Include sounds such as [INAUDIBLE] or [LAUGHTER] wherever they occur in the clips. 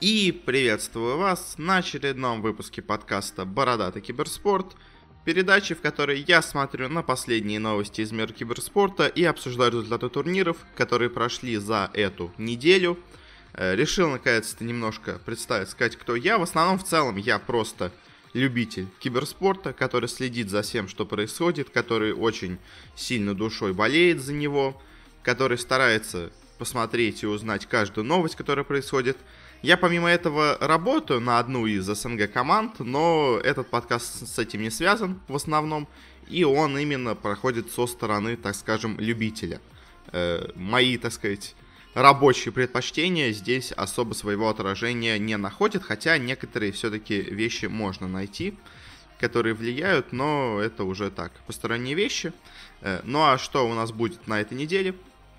И приветствую вас на очередном выпуске подкаста «Бородатый киберспорт», передачи, в которой я смотрю на последние новости из мира киберспорта и обсуждаю результаты турниров, которые прошли за эту неделю. Э, решил наконец-то немножко представить, сказать, кто я. В основном, в целом, я просто любитель киберспорта, который следит за всем, что происходит, который очень сильно душой болеет за него, который старается посмотреть и узнать каждую новость, которая происходит. Я помимо этого работаю на одну из СНГ команд, но этот подкаст с этим не связан в основном, и он именно проходит со стороны, так скажем, любителя. Э, мои, так сказать, рабочие предпочтения здесь особо своего отражения не находят, хотя некоторые все-таки вещи можно найти, которые влияют, но это уже так, посторонние вещи. Э, ну а что у нас будет на этой неделе?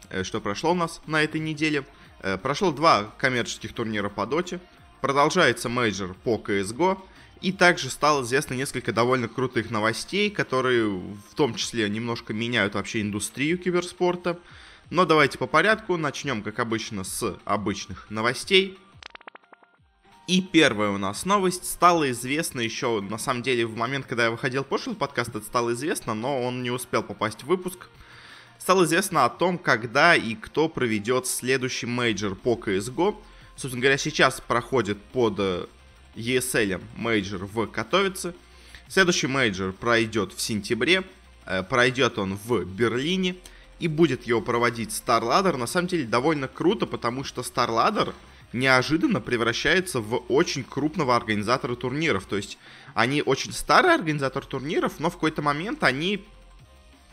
Э, что прошло у нас на этой неделе? Э, прошло два коммерческих турнира по доте, продолжается мейджор по CSGO, и также стало известно несколько довольно крутых новостей, которые в том числе немножко меняют вообще индустрию киберспорта. Но давайте по порядку. Начнем, как обычно, с обычных новостей. И первая у нас новость. Стало известно еще, на самом деле, в момент, когда я выходил прошлый подкаст, это стало известно, но он не успел попасть в выпуск. Стало известно о том, когда и кто проведет следующий мейджор по CSGO. Собственно говоря, сейчас проходит под ESL мейджор в Катовице. Следующий мейджор пройдет в сентябре. Э, пройдет он в Берлине и будет его проводить StarLadder. На самом деле довольно круто, потому что StarLadder неожиданно превращается в очень крупного организатора турниров. То есть они очень старый организатор турниров, но в какой-то момент они,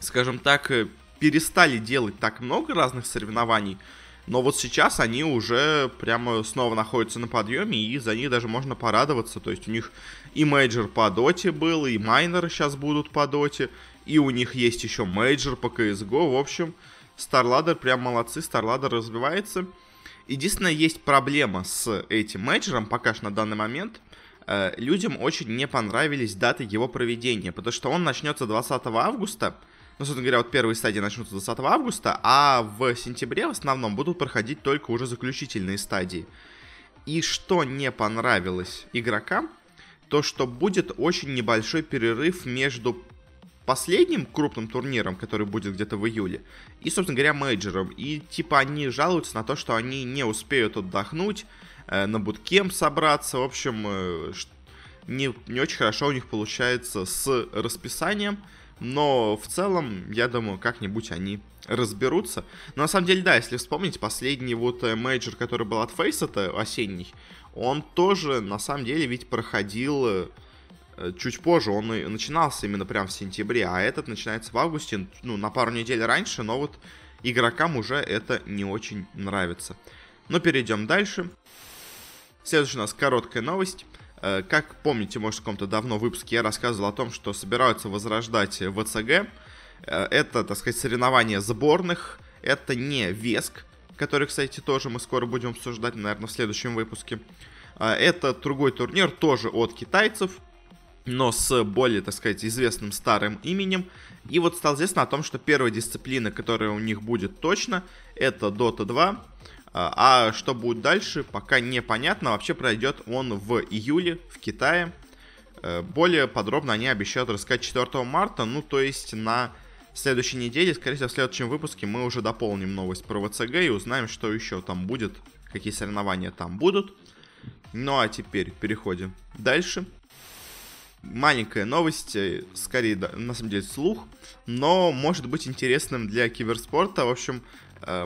скажем так, э, перестали делать так много разных соревнований. Но вот сейчас они уже прямо снова находятся на подъеме, и за них даже можно порадоваться. То есть у них и мейджор по доте был, и майноры сейчас будут по доте, и у них есть еще мейджор по CSGO. В общем, StarLadder прям молодцы, StarLadder развивается. Единственное, есть проблема с этим мейджором пока что на данный момент. Э, людям очень не понравились даты его проведения, потому что он начнется 20 августа. Ну, собственно говоря, вот первые стадии начнутся 20 августа, а в сентябре в основном будут проходить только уже заключительные стадии. И что не понравилось игрокам, то что будет очень небольшой перерыв между последним крупным турниром, который будет где-то в июле, и, собственно говоря, мейджором. И, типа, они жалуются на то, что они не успеют отдохнуть, э, на буткемп собраться, в общем, э, не, не очень хорошо у них получается с расписанием, но в целом, я думаю, как-нибудь они разберутся. Но на самом деле, да, если вспомнить, последний вот э, мейджор, который был от FACEIT, это осенний, он тоже, на самом деле, ведь проходил э, Э, чуть позже, он начинался именно прям в сентябре, а этот начинается в августе, ну, на пару недель раньше, но вот игрокам уже это не очень нравится. Но перейдем дальше. Следующая у нас короткая новость. Э, как помните, может, в каком-то давно выпуске я рассказывал о том, что собираются возрождать ВЦГ. Э, это, так сказать, соревнования сборных. Это не Веск, который, кстати, тоже мы скоро будем обсуждать, наверное, в следующем выпуске. Это другой турнир, тоже от китайцев но с более, так сказать, известным старым именем. И вот стало известно о том, что первая дисциплина, которая у них будет точно, это Dota 2. А, а что будет дальше, пока непонятно. Вообще пройдет он в июле в Китае. Э, более подробно они обещают рассказать 4 марта, ну то есть на следующей неделе, скорее всего в следующем выпуске мы уже дополним новость про ВЦГ и узнаем, что еще там будет, какие соревнования там будут. Ну а теперь переходим дальше маленькая новость, э, скорее, на самом деле, слух, но может быть интересным для киберспорта. В общем,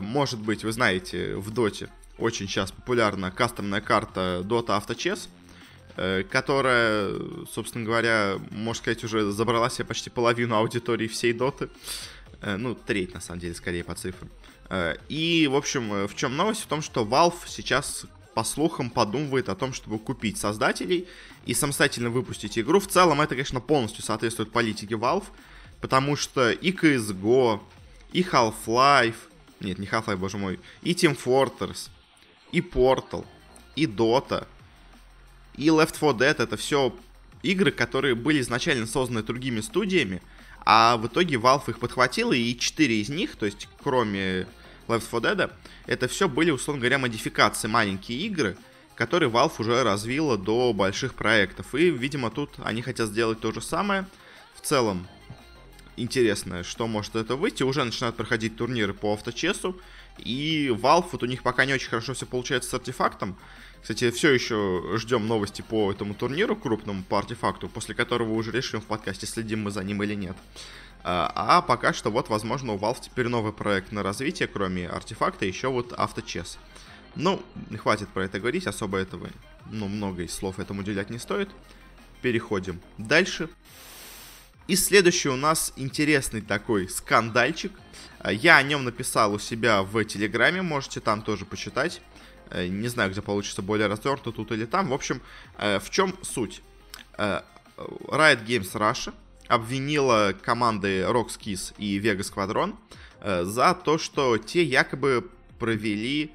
может быть, вы знаете, в доте очень сейчас популярна кастомная карта Dota AutoChess, э, которая, собственно говоря, можно сказать, уже забрала себе почти половину аудитории всей доты. Ну, треть, на самом деле, скорее по цифрам. И, в общем, в чем новость? В том, что Valve сейчас по слухам, подумывает о том, чтобы купить создателей и самостоятельно выпустить игру. В целом, это, конечно, полностью соответствует политике Valve, потому что и CSGO, и Half-Life, нет, не Half-Life, боже мой, и Team Fortress, и Portal, и Dota, и Left 4 Dead, это все игры, которые были изначально созданы другими студиями, а в итоге Valve их подхватила, и 4 из них, то есть кроме Left 4 Dead, это все были, условно говоря, модификации, маленькие игры, который Valve уже развила до больших проектов. И, видимо, тут они хотят сделать то же самое. В целом, интересно, что может это выйти. Уже начинают проходить турниры по авточесу. И Valve, вот у них пока не очень хорошо все получается с артефактом. Кстати, все еще ждем новости по этому турниру крупному, по артефакту, после которого уже решим в подкасте, следим мы за ним или нет. А, а пока что вот, возможно, у Valve теперь новый проект на развитие, кроме артефакта, еще вот авточес. Ну, хватит про это говорить, особо этого, ну, много слов этому уделять не стоит. Переходим дальше. И следующий у нас интересный такой скандальчик. А, я о нем написал у себя в Телеграме, можете там тоже почитать. Э, не знаю, где получится более развернуто, тут или там. В общем, э, в чем суть? Э, Riot Games Russia обвинила команды Rockskis и Vega Squadron за то, что те якобы провели,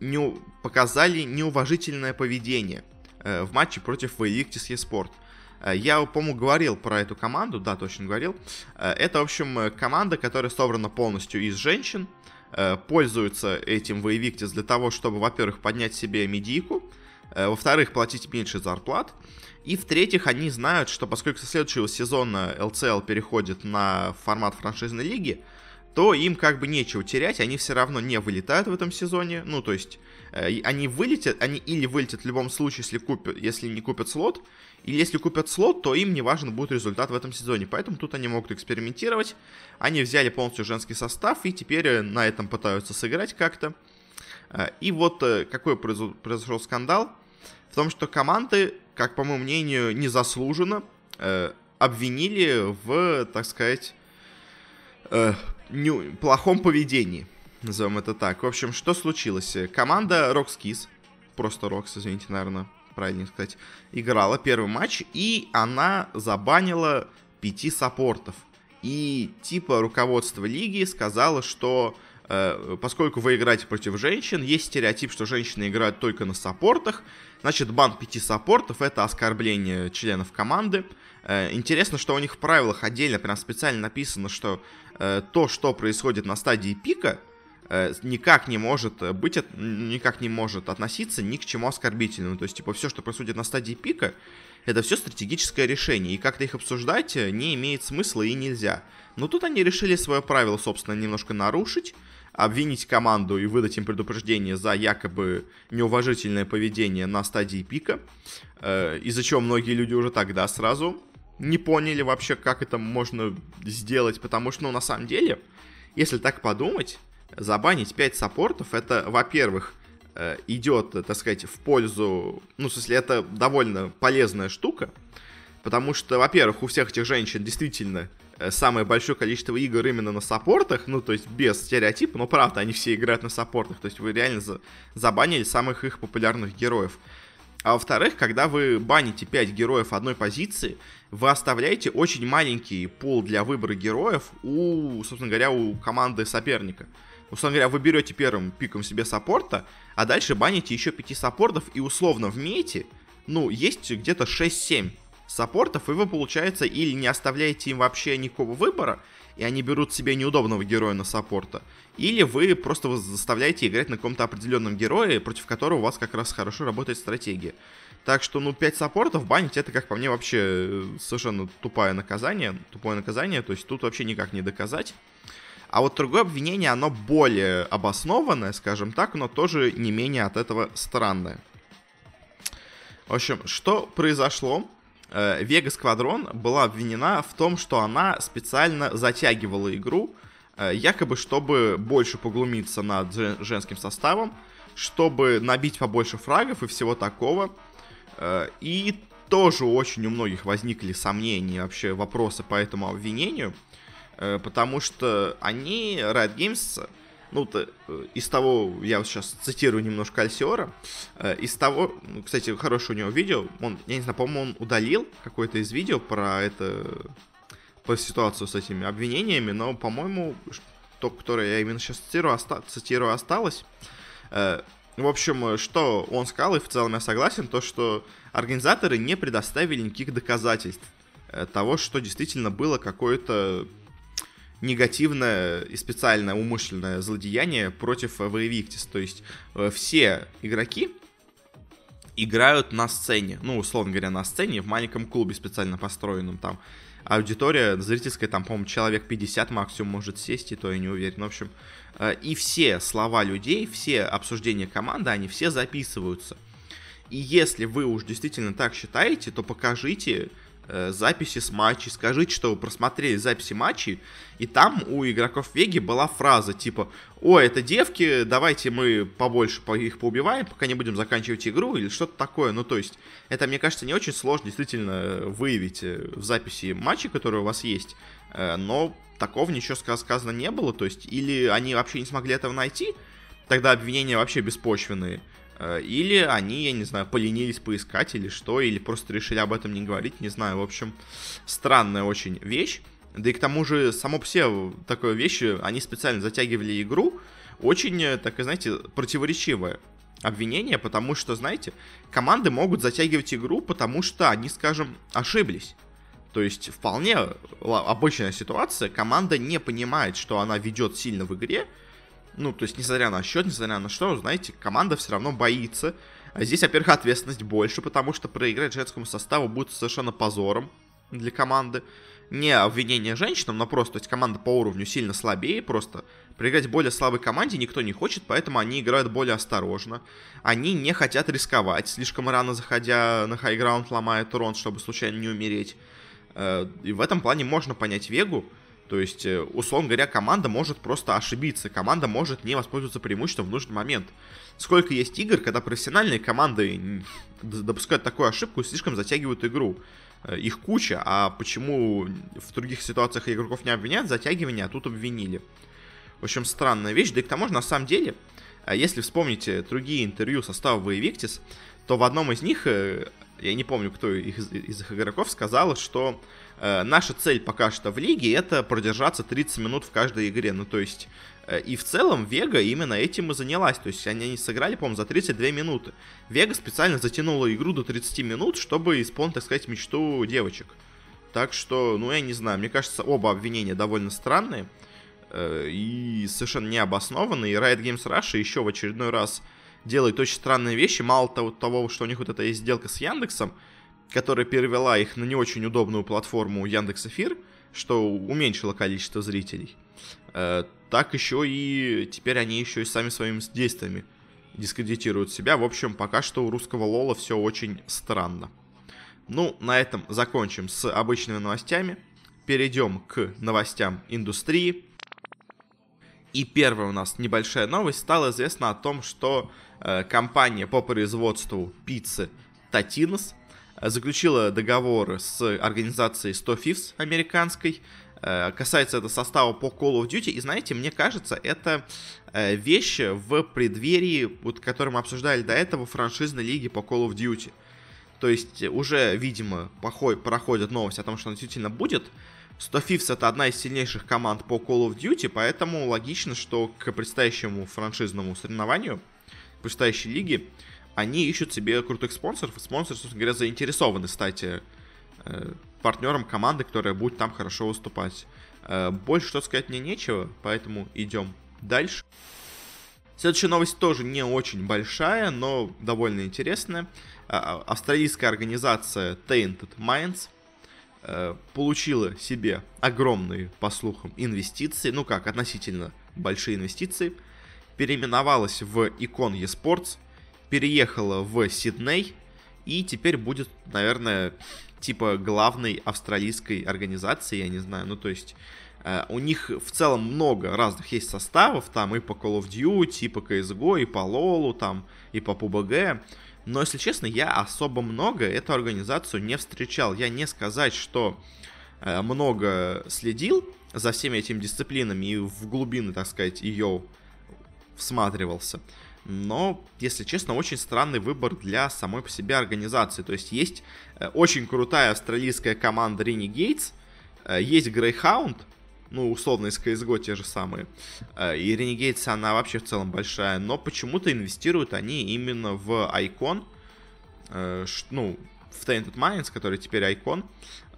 не, показали неуважительное поведение в матче против Invictus eSport. Я, по-моему, говорил про эту команду, да, точно говорил. Это, в общем, команда, которая собрана полностью из женщин, Э, пользуются этим в Evictis для того, чтобы, во-первых, поднять себе медийку, э, во-вторых, платить меньше зарплат, и в-третьих, они знают, что поскольку со следующего сезона LCL переходит на формат франшизной лиги, то им как бы нечего терять, они все равно не вылетают в этом сезоне, ну, то есть, э, они вылетят, они или вылетят в любом случае, если, купят, если не купят слот, или если купят слот, то им не важен будет результат в этом сезоне. Поэтому тут они могут экспериментировать. Они взяли полностью женский состав и теперь э, на этом пытаются сыграть как-то. Э, и вот э, какой произошел скандал? В том, что команды, как по моему мнению, незаслуженно обвинили в, так сказать, плохом поведении. Назовем это так. В общем, что случилось? Команда Rockskis, просто Rocks, извините, наверное, правильнее сказать, играла первый матч, и она забанила пяти саппортов. И типа руководство лиги сказало, что э, поскольку вы играете против женщин, есть стереотип, что женщины играют только на саппортах, значит бан пяти саппортов это оскорбление членов команды. Э, интересно, что у них в правилах отдельно прям специально написано, что э, то, что происходит на стадии пика, никак не может быть, никак не может относиться ни к чему оскорбительному. То есть, типа, все, что происходит на стадии пика, это все стратегическое решение, и как-то их обсуждать э, не имеет смысла и нельзя. Но тут они решили свое правило, собственно, немножко нарушить, обвинить команду и выдать им предупреждение за якобы неуважительное поведение на стадии пика, э, из-за чего многие люди уже тогда сразу не поняли вообще, как это можно сделать, потому что, ну, на самом деле, если так подумать, забанить 5 саппортов, это, во-первых, э, идет, так сказать, в пользу, ну, в смысле, это довольно полезная штука, потому что, во-первых, у всех этих женщин действительно э, самое большое количество игр именно на саппортах, ну, то есть без стереотипа, но правда, они все играют на саппортах, то есть вы реально за забанили самых их популярных героев. А во-вторых, когда вы баните 5 героев одной позиции, вы оставляете очень маленький пул для выбора героев у, собственно говоря, у команды соперника условно говоря, вы берете первым пиком себе саппорта, а дальше баните еще 5 саппортов, и условно в мете, ну, есть где-то 6-7 саппортов, и вы, получается, или не оставляете им вообще никакого выбора, и они берут себе неудобного героя на саппорта, или вы просто заставляете играть на каком-то определенном герое, против которого у вас как раз хорошо работает стратегия. Так что, ну, 5 саппортов банить, это, как по мне, вообще э, совершенно тупое наказание, тупое наказание, то есть тут вообще никак не доказать. А вот другое обвинение, оно более обоснованное, скажем так, но тоже не менее от этого странное. В общем, что произошло? Вега Сквадрон была обвинена в том, что она специально затягивала игру, э, якобы чтобы больше поглумиться над женским составом, чтобы набить побольше фрагов и всего такого. Э, и тоже очень у многих возникли сомнения, вообще вопросы по этому обвинению. Э, потому что они, Riot Games, ну, то, э, из того, я вот сейчас цитирую немножко Альсиора, э, из того, ну, кстати, хорошее у него видео, он, я не знаю, по-моему, он удалил какое-то из видео про это, по ситуацию с этими обвинениями, но, по-моему, то, которое я именно сейчас цитирую, оста- цитирую осталось. В общем, что он сказал, и в целом я согласен, то, что организаторы не предоставили никаких доказательств того, что действительно было какое-то негативное и специальное умышленное злодеяние против Воевиктис. То есть э, все игроки, играют на сцене, ну, условно говоря, на сцене, в маленьком клубе специально построенном там. Аудитория зрительская, там, по-моему, человек 50 максимум может сесть, и то я не уверен. В общем, э, и все слова людей, все обсуждения команды, они все записываются. И если вы уж действительно так считаете, то покажите Э, записи с матчей, скажите, что вы просмотрели записи матчей, и там у игроков Веги была фраза типа «О, это девки, давайте мы побольше их поубиваем, пока не будем заканчивать игру» или что-то такое. Ну, то есть, это, мне кажется, не очень сложно действительно выявить э, в записи матчей, которые у вас есть, э, но такого ничего сказано не было, то есть, или они вообще не смогли этого найти, тогда обвинения вообще беспочвенные, Э, или они, я не знаю, поленились поискать или что, или просто решили об этом не говорить, не знаю. В общем, странная очень вещь. Да и к тому же, само по себе такое вещь, они специально затягивали игру, очень, э, так и знаете, противоречивое обвинение, потому что, знаете, команды могут затягивать игру, потому что они, скажем, ошиблись. То есть вполне обычная ситуация, команда не понимает, что она ведет сильно в игре, ну, то есть, несмотря на счет, несмотря на что, знаете, команда все равно боится. А здесь, во-первых, ответственность больше, потому что проиграть женскому составу будет совершенно позором для команды. Не обвинение женщинам, но просто, то есть, команда по уровню сильно слабее, просто проиграть более слабой команде никто не хочет, поэтому они играют более осторожно. Они не хотят рисковать, слишком рано заходя на хайграунд, ломая урон, чтобы случайно не умереть. Э, и в этом плане можно понять Вегу, то есть, э, условно говоря, команда может просто ошибиться, команда может не воспользоваться преимуществом в нужный момент. Сколько есть игр, когда профессиональные команды допускают такую ошибку и слишком затягивают игру. Э, их куча, а почему в других ситуациях игроков не обвиняют, затягивание, а тут обвинили. В общем, странная вещь. Да и к тому же, на самом деле, э, если вспомните другие интервью состава Воевиктис, то в одном из них, я не помню, кто из, из их игроков сказал, что Э, наша цель пока что в лиге это продержаться 30 минут в каждой игре. Ну, то есть, э, и в целом Вега именно этим и занялась. То есть, они, они сыграли, по-моему, за 32 минуты. Вега специально затянула игру до 30 минут, чтобы исполнить, так сказать, мечту девочек. Так что, ну, я не знаю, мне кажется, оба обвинения довольно странные э, и совершенно необоснованные. И Riot Games Russia еще в очередной раз делает очень странные вещи. Мало того, того что у них вот эта есть сделка с Яндексом, которая перевела их на не очень удобную платформу Яндекс Эфир, что уменьшило количество зрителей, э, так еще и теперь они еще и сами своими действиями дискредитируют себя. В общем, пока что у русского Лола все очень странно. Ну, на этом закончим с обычными новостями. Перейдем к новостям индустрии. И первая у нас небольшая новость. Стало известно о том, что компания по производству пиццы Татинос заключила договор с организацией 100 Fifths американской. Э, касается это состава по Call of Duty. И знаете, мне кажется, это э, вещь в преддверии, вот, который мы обсуждали до этого, франшизной лиги по Call of Duty. То есть уже, видимо, проходит новость о том, что она действительно будет. 100 Fifths это одна из сильнейших команд по Call of Duty, поэтому логично, что к предстоящему франшизному соревнованию, предстоящей лиге, они ищут себе крутых спонсоров, спонсоры, собственно говоря, заинтересованы стать э, партнером команды, которая будет там хорошо выступать. Э, больше что сказать мне нечего, поэтому идем дальше. Следующая новость тоже не очень большая, но довольно интересная. А, а, австралийская организация Tainted Minds э, получила себе огромные, по слухам, инвестиции, ну как, относительно большие инвестиции, переименовалась в Icon eSports, переехала в Сидней и теперь будет, наверное, типа главной австралийской организации, я не знаю, ну то есть э, у них в целом много разных есть составов, там и по Call of Duty, и по CSGO, и по LoL, там, и по PUBG, но, если честно, я особо много эту организацию не встречал. Я не сказать, что э, много следил за всеми этими дисциплинами и в глубины, так сказать, ее всматривался но, если честно, очень странный выбор для самой по себе организации. То есть есть э, очень крутая австралийская команда Renegades, э, есть Greyhound, ну, условно, из CSGO те же самые, э, и Renegades, она вообще в целом большая, но почему-то инвестируют они именно в Icon, ну, в Tainted Minds, который теперь Icon.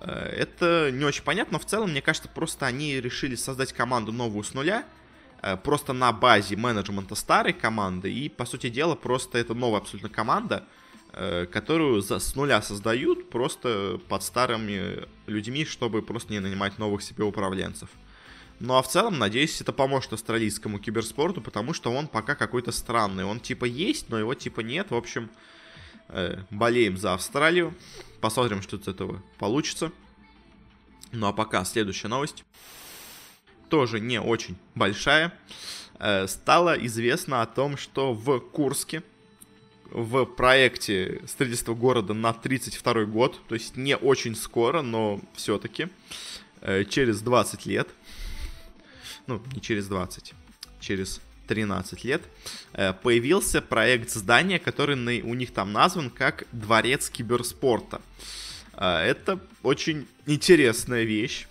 Это не очень понятно, но в целом, мне кажется, просто они решили создать команду новую с нуля, просто на базе менеджмента старой команды. И, по сути дела, просто это новая абсолютно команда, э, которую с нуля создают просто под старыми людьми, чтобы просто не нанимать новых себе управленцев. Ну а в целом, надеюсь, это поможет австралийскому киберспорту, потому что он пока какой-то странный. Он типа есть, но его типа нет. В общем, э, болеем за Австралию. Посмотрим, что из этого получится. Ну а пока следующая новость. Тоже не очень большая. Э, стало известно о том, что в Курске в проекте строительства города на 32 год, то есть не очень скоро, но все-таки э, через 20 лет, ну, не через 20, через 13 лет, э, появился проект здания, который у них там назван как Дворец киберспорта. Это очень интересная вещь.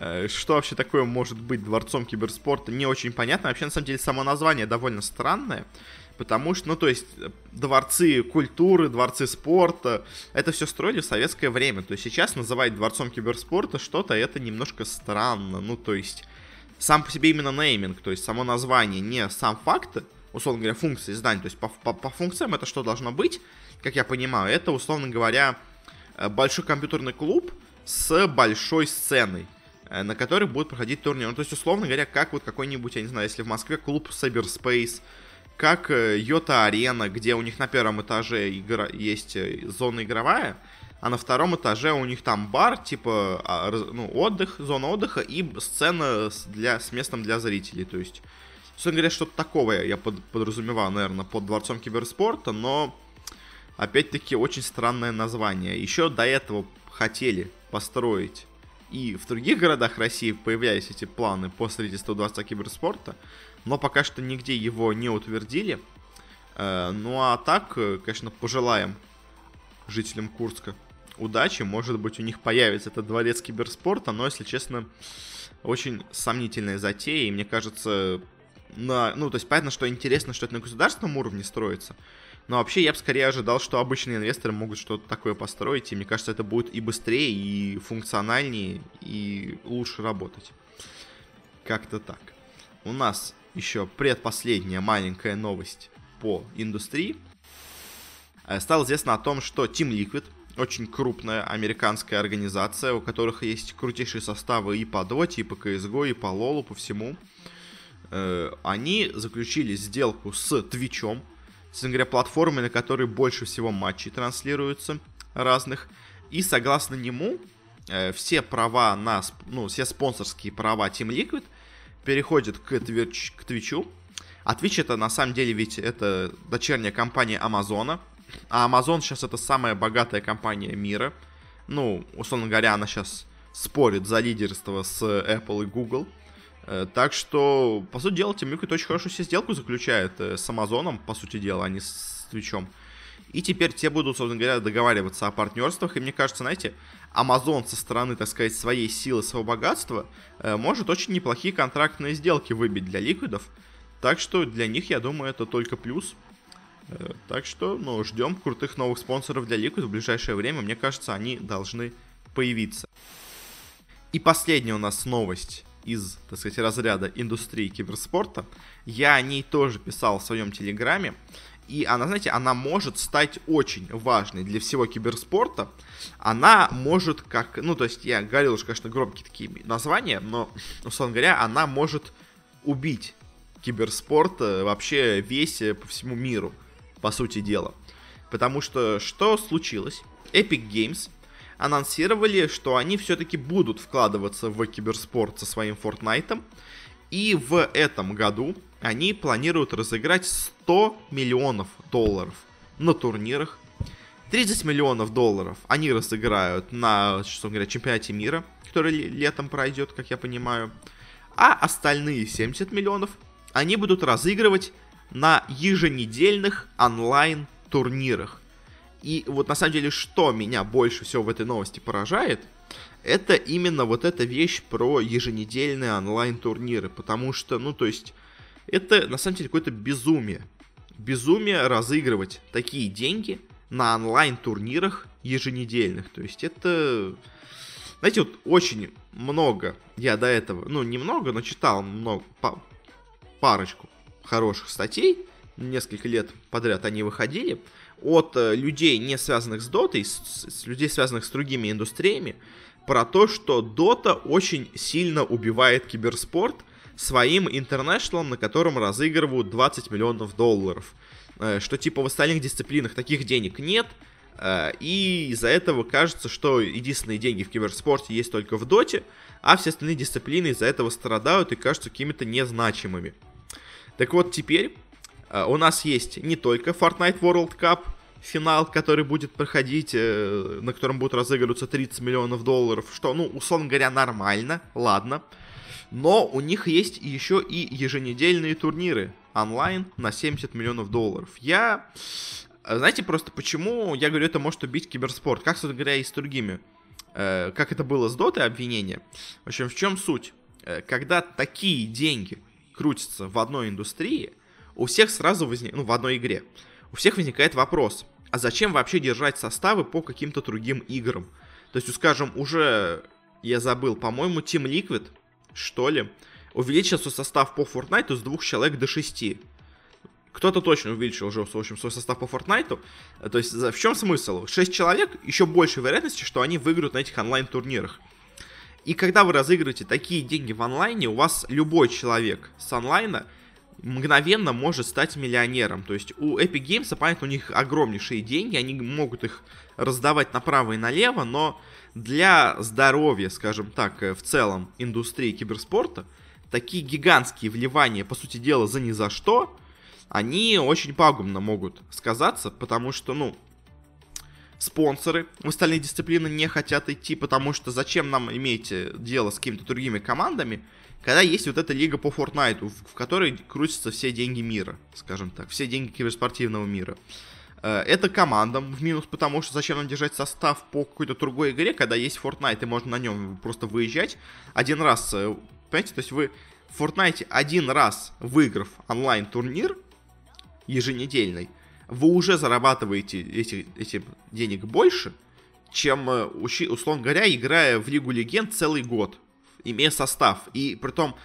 Э, что вообще такое может быть дворцом киберспорта, не очень понятно. Вообще, на самом деле, само название довольно странное. Потому что, ну, то есть, дворцы культуры, дворцы спорта, это все строили в советское время. То есть, сейчас называть дворцом киберспорта что-то, это немножко странно. Ну, то есть, сам по себе именно нейминг, то есть, само название, не сам факт, условно говоря, функции здания. То есть, по, по, по функциям это что должно быть, как я понимаю, это, условно говоря, Э, большой компьютерный клуб с большой сценой, э, на которой будут проходить турниры. Ну, то есть, условно говоря, как вот какой-нибудь, я не знаю, если в Москве клуб Cyberspace, как э, Йота Арена, где у них на первом этаже игра... есть зона игровая, а на втором этаже у них там бар, типа, а, ну, отдых, зона отдыха и сцена для, с местом для зрителей. То есть, собственно говоря, что-то такого я под, подразумеваю, наверное, под дворцом киберспорта, но Опять-таки, очень странное название. Еще до этого хотели построить и в других городах России появлялись эти планы по строительству дворца киберспорта, но пока что нигде его не утвердили. Э, ну а так, э, конечно, пожелаем жителям Курска удачи. Может быть, у них появится этот дворец киберспорта, но, если честно, очень сомнительная затея. И мне кажется, на, ну, то есть понятно, что интересно, что это на государственном уровне строится, но вообще я бы скорее ожидал, что обычные инвесторы могут что-то такое построить, и мне кажется, это будет и быстрее, и функциональнее, и лучше работать. Как-то так. У нас еще предпоследняя маленькая новость по индустрии. Э, стало известно о том, что Team Liquid, очень крупная американская организация, у которых есть крутейшие составы и по Dota, и по CSGO, и по LoL, по всему. Э, они заключили сделку с Твичом, собственно говоря, платформы, на которой больше всего матчей транслируются разных. И согласно нему, э, все права на, ну, все спонсорские права Team Liquid переходят к, Twitch, к Twitch. А Twitch это на самом деле ведь это дочерняя компания Амазона. А Amazon сейчас это самая богатая компания мира. Ну, условно говоря, она сейчас спорит за лидерство с Apple и Google. Э, так что, по сути дела, Team Liquid очень хорошую себе сделку заключает э, с Амазоном, по сути дела, а не с Твичом. И теперь те будут, собственно говоря, договариваться о партнерствах. И мне кажется, знаете, Amazon со стороны, так сказать, своей силы, своего богатства э, может очень неплохие контрактные сделки выбить для ликвидов. Так что для них, я думаю, это только плюс. Так что, ну, ждем крутых новых спонсоров для Liquid в ближайшее время. Мне кажется, они должны появиться. И последняя у нас новость из, так сказать, разряда индустрии киберспорта. Я о ней тоже писал в своем телеграме. И она, знаете, она может стать очень важной для всего киберспорта. Она может как... Ну, то есть я говорил уже, конечно, громкие такие названия, но, условно говоря, она может убить киберспорт э, вообще весь э, по всему миру, по сути дела. Потому что что случилось? Epic Games анонсировали, что они все-таки будут вкладываться в киберспорт со своим Fortnite. И в этом году они планируют разыграть 100 миллионов долларов на турнирах. 30 миллионов долларов они разыграют на, что говоря, чемпионате мира, который летом пройдет, как я понимаю. А остальные 70 миллионов они будут разыгрывать на еженедельных онлайн турнирах. И вот на самом деле, что меня больше всего в этой новости поражает, это именно вот эта вещь про еженедельные онлайн-турниры. Потому что, ну, то есть, это на самом деле какое-то безумие. Безумие разыгрывать такие деньги на онлайн-турнирах еженедельных. То есть, это... Знаете, вот очень много я до этого, ну, немного, но читал много, парочку хороших статей, несколько лет подряд они выходили, от э, людей, не связанных с Дотой, с, с людей, связанных с другими индустриями, про то, что Дота очень сильно убивает киберспорт своим интернешнлом, на котором разыгрывают 20 миллионов долларов. Э, что типа в остальных дисциплинах таких денег нет, э, и из-за этого кажется, что единственные деньги в киберспорте есть только в Доте, а все остальные дисциплины из-за этого страдают и кажутся какими-то незначимыми. Так вот, теперь у нас есть не только Fortnite World Cup, финал, который будет проходить, э, на котором будут разыгрываться 30 миллионов долларов, что, ну, условно говоря, нормально, ладно. Но у них есть еще и еженедельные турниры онлайн на 70 миллионов долларов. Я... Э, знаете просто почему я говорю, это может убить киберспорт? Как, собственно говоря, и с другими. Э, как это было с Дотой обвинение. В общем, в чем суть? Э, когда такие деньги крутятся в одной индустрии, у всех сразу возникает, ну, в одной игре, у всех возникает вопрос, а зачем вообще держать составы по каким-то другим играм? То есть, скажем, уже, я забыл, по-моему, Team Liquid, что ли, увеличился состав по Fortnite с двух человек до шести. Кто-то точно увеличил уже, в общем, свой состав по Fortnite. То есть, в чем смысл? 6 человек, еще больше вероятности, что они выиграют на этих онлайн-турнирах. И когда вы разыгрываете такие деньги в онлайне, у вас любой человек с онлайна мгновенно может стать миллионером. То есть у Epic Games, понятно, у них огромнейшие деньги, они могут их раздавать направо и налево, но для здоровья, скажем так, э, в целом индустрии киберспорта, такие гигантские вливания, по сути дела, за ни за что, они очень пагубно могут сказаться, потому что, ну, спонсоры в остальные дисциплины не хотят идти, потому что зачем нам иметь э, дело с какими-то другими командами, когда есть вот эта лига по Fortnite, в которой крутятся все деньги мира, скажем так, все деньги киберспортивного мира. Э, это командам в минус, потому что зачем нам держать состав по какой-то другой игре, когда есть Fortnite, и можно на нем просто выезжать один раз. Э, понимаете, то есть вы в Fortnite один раз выиграв онлайн-турнир еженедельный, вы уже зарабатываете эти, эти денег больше, чем, э, условно говоря, играя в Лигу Легенд целый год, имея состав. И при том,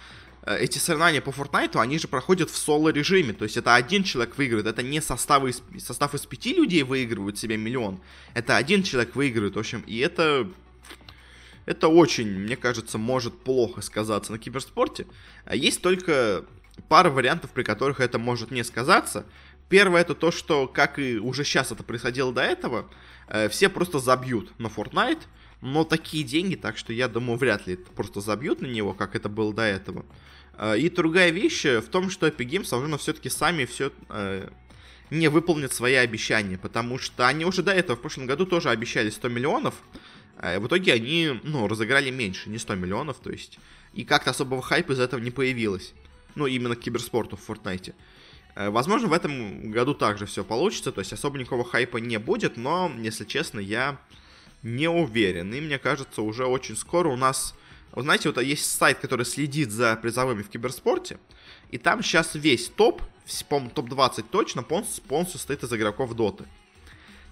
э, эти соревнования по Fortnite, они же проходят в соло-режиме. То есть это один человек выигрывает. Это не составы из, состав из пяти людей выигрывают себе миллион. Это один человек выигрывает. В общем, и это... Это очень, мне кажется, может плохо сказаться на киберспорте. А есть только пара вариантов, при которых это может не сказаться. Первое это то, что, как и уже сейчас это происходило до этого, э, все просто забьют на Fortnite, но такие деньги, так что я думаю, вряд ли просто забьют на него, как это было до этого. Э, и другая вещь в том, что Epic Games должны все-таки сами все э, не выполнят свои обещания, потому что они уже до этого в прошлом году тоже обещали 100 миллионов, а в итоге они, ну, разыграли меньше, не 100 миллионов, то есть, и как-то особого хайпа из этого не появилось. Ну, именно к киберспорту в Fortnite. Э, возможно, в этом году также все получится, то есть особо никакого хайпа не будет, но, если честно, я не уверен. И мне кажется, уже очень скоро у нас... Вы знаете, вот есть сайт, который следит за призовыми в киберспорте, и там сейчас весь топ, по-моему, топ-20 точно, полностью состоит из игроков доты.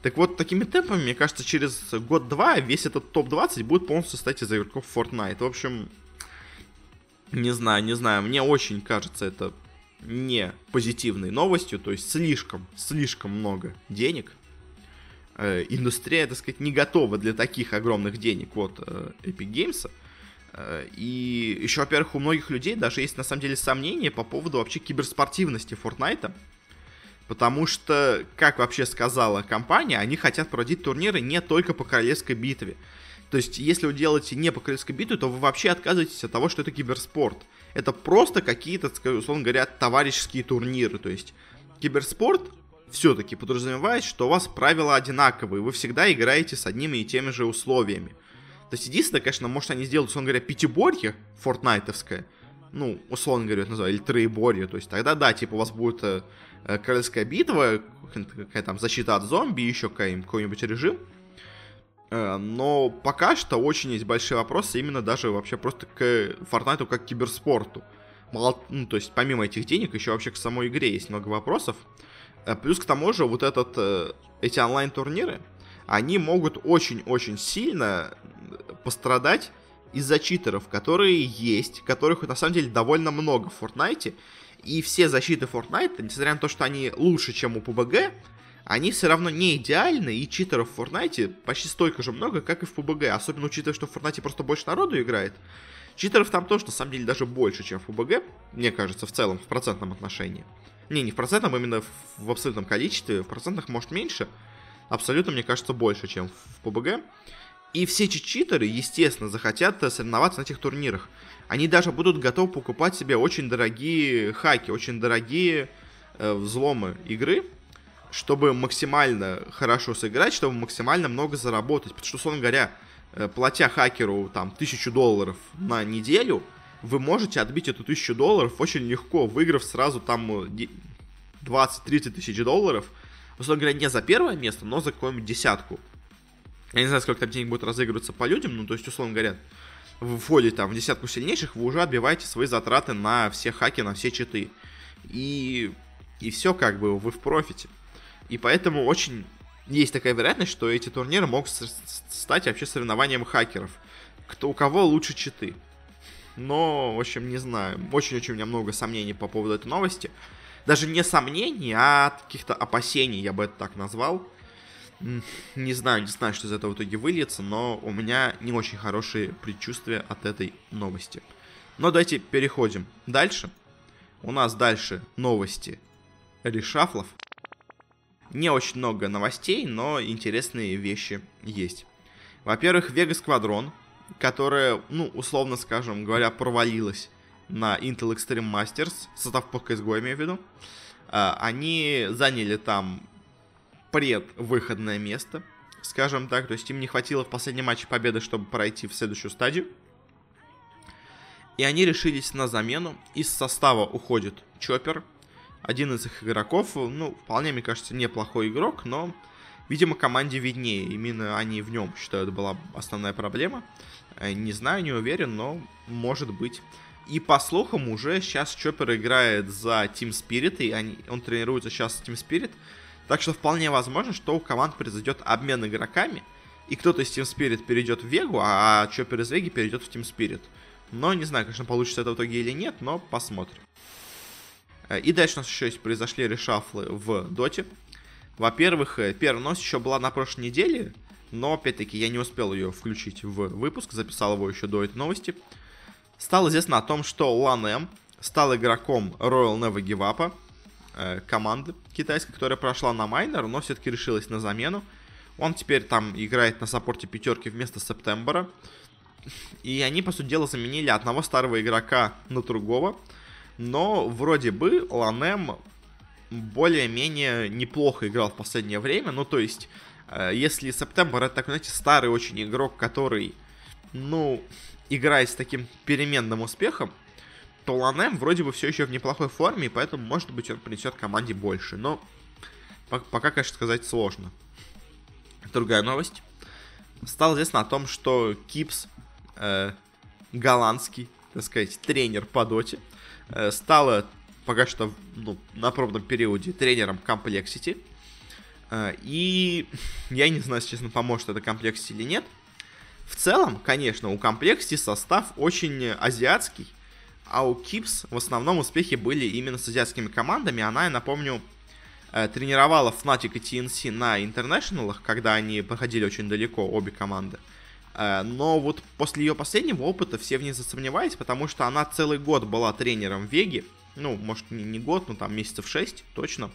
Так вот, такими темпами, мне кажется, через год-два весь этот топ-20 будет полностью состоять из игроков Fortnite. В общем, не знаю, не знаю, мне очень кажется это не позитивной новостью, то есть слишком, слишком много денег. Э, индустрия, так сказать, не готова для таких огромных денег вот э, Epic Games. Э, и еще, во-первых, у многих людей даже есть на самом деле сомнения по поводу вообще киберспортивности Fortnite. Потому что, как вообще сказала компания, они хотят проводить турниры не только по королевской битве. То есть, если вы делаете не по королевской битве, то вы вообще отказываетесь от того, что это киберспорт это просто какие-то, условно говоря, товарищеские турниры. То есть киберспорт все-таки подразумевает, что у вас правила одинаковые, вы всегда играете с одними и теми же условиями. То есть единственное, конечно, может они сделают, условно говоря, пятиборье фортнайтовское, ну, условно говоря, это называют, или троеборье, то есть тогда, да, типа у вас будет э, э королевская битва, какая там защита от зомби, еще какой-нибудь режим, Э, но пока что очень есть большие вопросы именно даже вообще просто к Fortnite как к киберспорту. Мало, ну, то есть помимо этих денег еще вообще к самой игре есть много вопросов. Э, плюс к тому же вот этот, э, эти онлайн-турниры, они могут очень-очень сильно пострадать из-за читеров, которые есть, которых на самом деле довольно много в Fortnite. И все защиты Fortnite, несмотря на то, что они лучше, чем у PUBG, они все равно не идеальны, и читеров в Fortnite почти столько же много, как и в PUBG, особенно учитывая, что в Fortnite просто больше народу играет. Читеров там тоже, на самом деле, даже больше, чем в PUBG, мне кажется, в целом, в процентном отношении. Не, не в процентном, а именно в, в абсолютном количестве, в процентах, может, меньше, абсолютно, мне кажется, больше, чем в PUBG. И все читеры, естественно, захотят соревноваться на этих турнирах. Они даже будут готовы покупать себе очень дорогие хаки, очень дорогие э, взломы игры, чтобы максимально хорошо сыграть, чтобы максимально много заработать. Потому что, условно говоря, э, платя хакеру там тысячу долларов на неделю, вы можете отбить эту тысячу долларов очень легко, выиграв сразу там 20-30 э, тысяч долларов. Условно говоря, не за первое место, но за какую-нибудь десятку. Я не знаю, сколько там денег будет разыгрываться по людям, ну, то есть, условно говоря, в входите там в десятку сильнейших, вы уже отбиваете свои затраты на все хаки, на все читы. И, и все как бы, вы в профите. И поэтому очень есть такая вероятность, что эти турниры могут стать вообще соревнованием хакеров. Кто, у кого лучше читы. Но, в общем, не знаю. Очень-очень у меня много сомнений по поводу этой новости. Даже не сомнений, а каких-то опасений, я бы это так назвал. Не знаю, не знаю, что из этого в итоге выльется, но у меня не очень хорошие предчувствия от этой новости. Но давайте переходим дальше. У нас дальше новости решафлов. Не очень много новостей, но интересные вещи есть. Во-первых, Vega Squadron, которая, ну, условно скажем говоря, провалилась на Intel Extreme Masters, состав по CSGO, имею в виду. А, они заняли там предвыходное место, скажем так. То есть им не хватило в последнем матче победы, чтобы пройти в следующую стадию. И они решились на замену. Из состава уходит Чоппер, один из их игроков, ну, вполне, мне кажется, неплохой игрок, но, видимо, команде виднее. Именно они в нем считают, была основная проблема. Э, не знаю, не уверен, но может быть. И по слухам уже сейчас Чоппер играет за Team Spirit, и они, он тренируется сейчас с Team Spirit. Так что вполне возможно, что у команд произойдет обмен игроками, и кто-то из Team Spirit перейдет в Вегу, а Чоппер из Веги перейдет в Team Spirit. Но не знаю, конечно, получится это в итоге или нет, но посмотрим. Э, и дальше у нас еще есть произошли решафлы в Доте. Во-первых, э, первая новость еще была на прошлой неделе, но опять-таки я не успел ее включить в выпуск, записал его еще до этой новости. Стало известно о том, что Ланем стал игроком Royal Never Give Up, э, команды китайской, которая прошла на майнер, но все-таки решилась на замену. Он теперь там играет на саппорте пятерки вместо Септембера. И они, по сути дела, заменили одного старого игрока на другого. Но вроде бы Ланем более-менее неплохо играл в последнее время. Ну, то есть, э, если Септембр это такой, знаете, старый очень игрок, который, ну, играет с таким переменным успехом, то Ланем вроде бы все еще в неплохой форме, и поэтому, может быть, он принесет команде больше. Но пока, конечно, сказать сложно. Другая новость. Стало известно о том, что Кипс, э, голландский, так сказать, тренер по доте, Э, стала пока что ну, на пробном периоде тренером Complexity. Э, и [LAUGHS] я не знаю, честно, поможет это Complexity или нет. В целом, конечно, у Complexity состав очень азиатский, а у Кипс в основном успехи были именно с азиатскими командами. Она, я напомню, э, тренировала Fnatic и TNC на интернешналах, когда они проходили очень далеко, обе команды. Э, но вот после ее последнего опыта все в ней засомневались, потому что она целый год была тренером Веги. Ну, может, не, не год, но там месяцев 6, точно.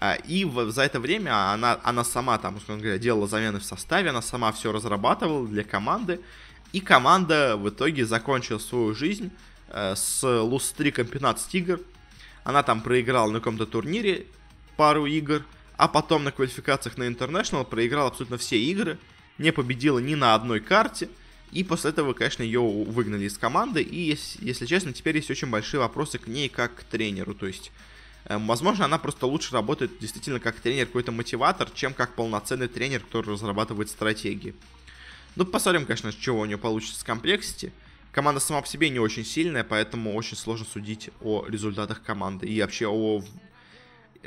Э, и за это время она, она сама там, условно говоря, делала замены в составе, она сама все разрабатывала для команды. И команда в итоге закончила свою жизнь э, с лустриком 15 игр. Она там проиграла на каком-то турнире пару игр, а потом на квалификациях на International проиграла абсолютно все игры не победила ни на одной карте. И после этого, конечно, ее выгнали из команды. И, если честно, теперь есть очень большие вопросы к ней как к тренеру. То есть, эм, возможно, она просто лучше работает действительно как тренер, какой-то мотиватор, чем как полноценный тренер, который разрабатывает стратегии. Ну, посмотрим, конечно, чего у нее получится с комплексити. Команда сама по себе не очень сильная, поэтому очень сложно судить о результатах команды и вообще о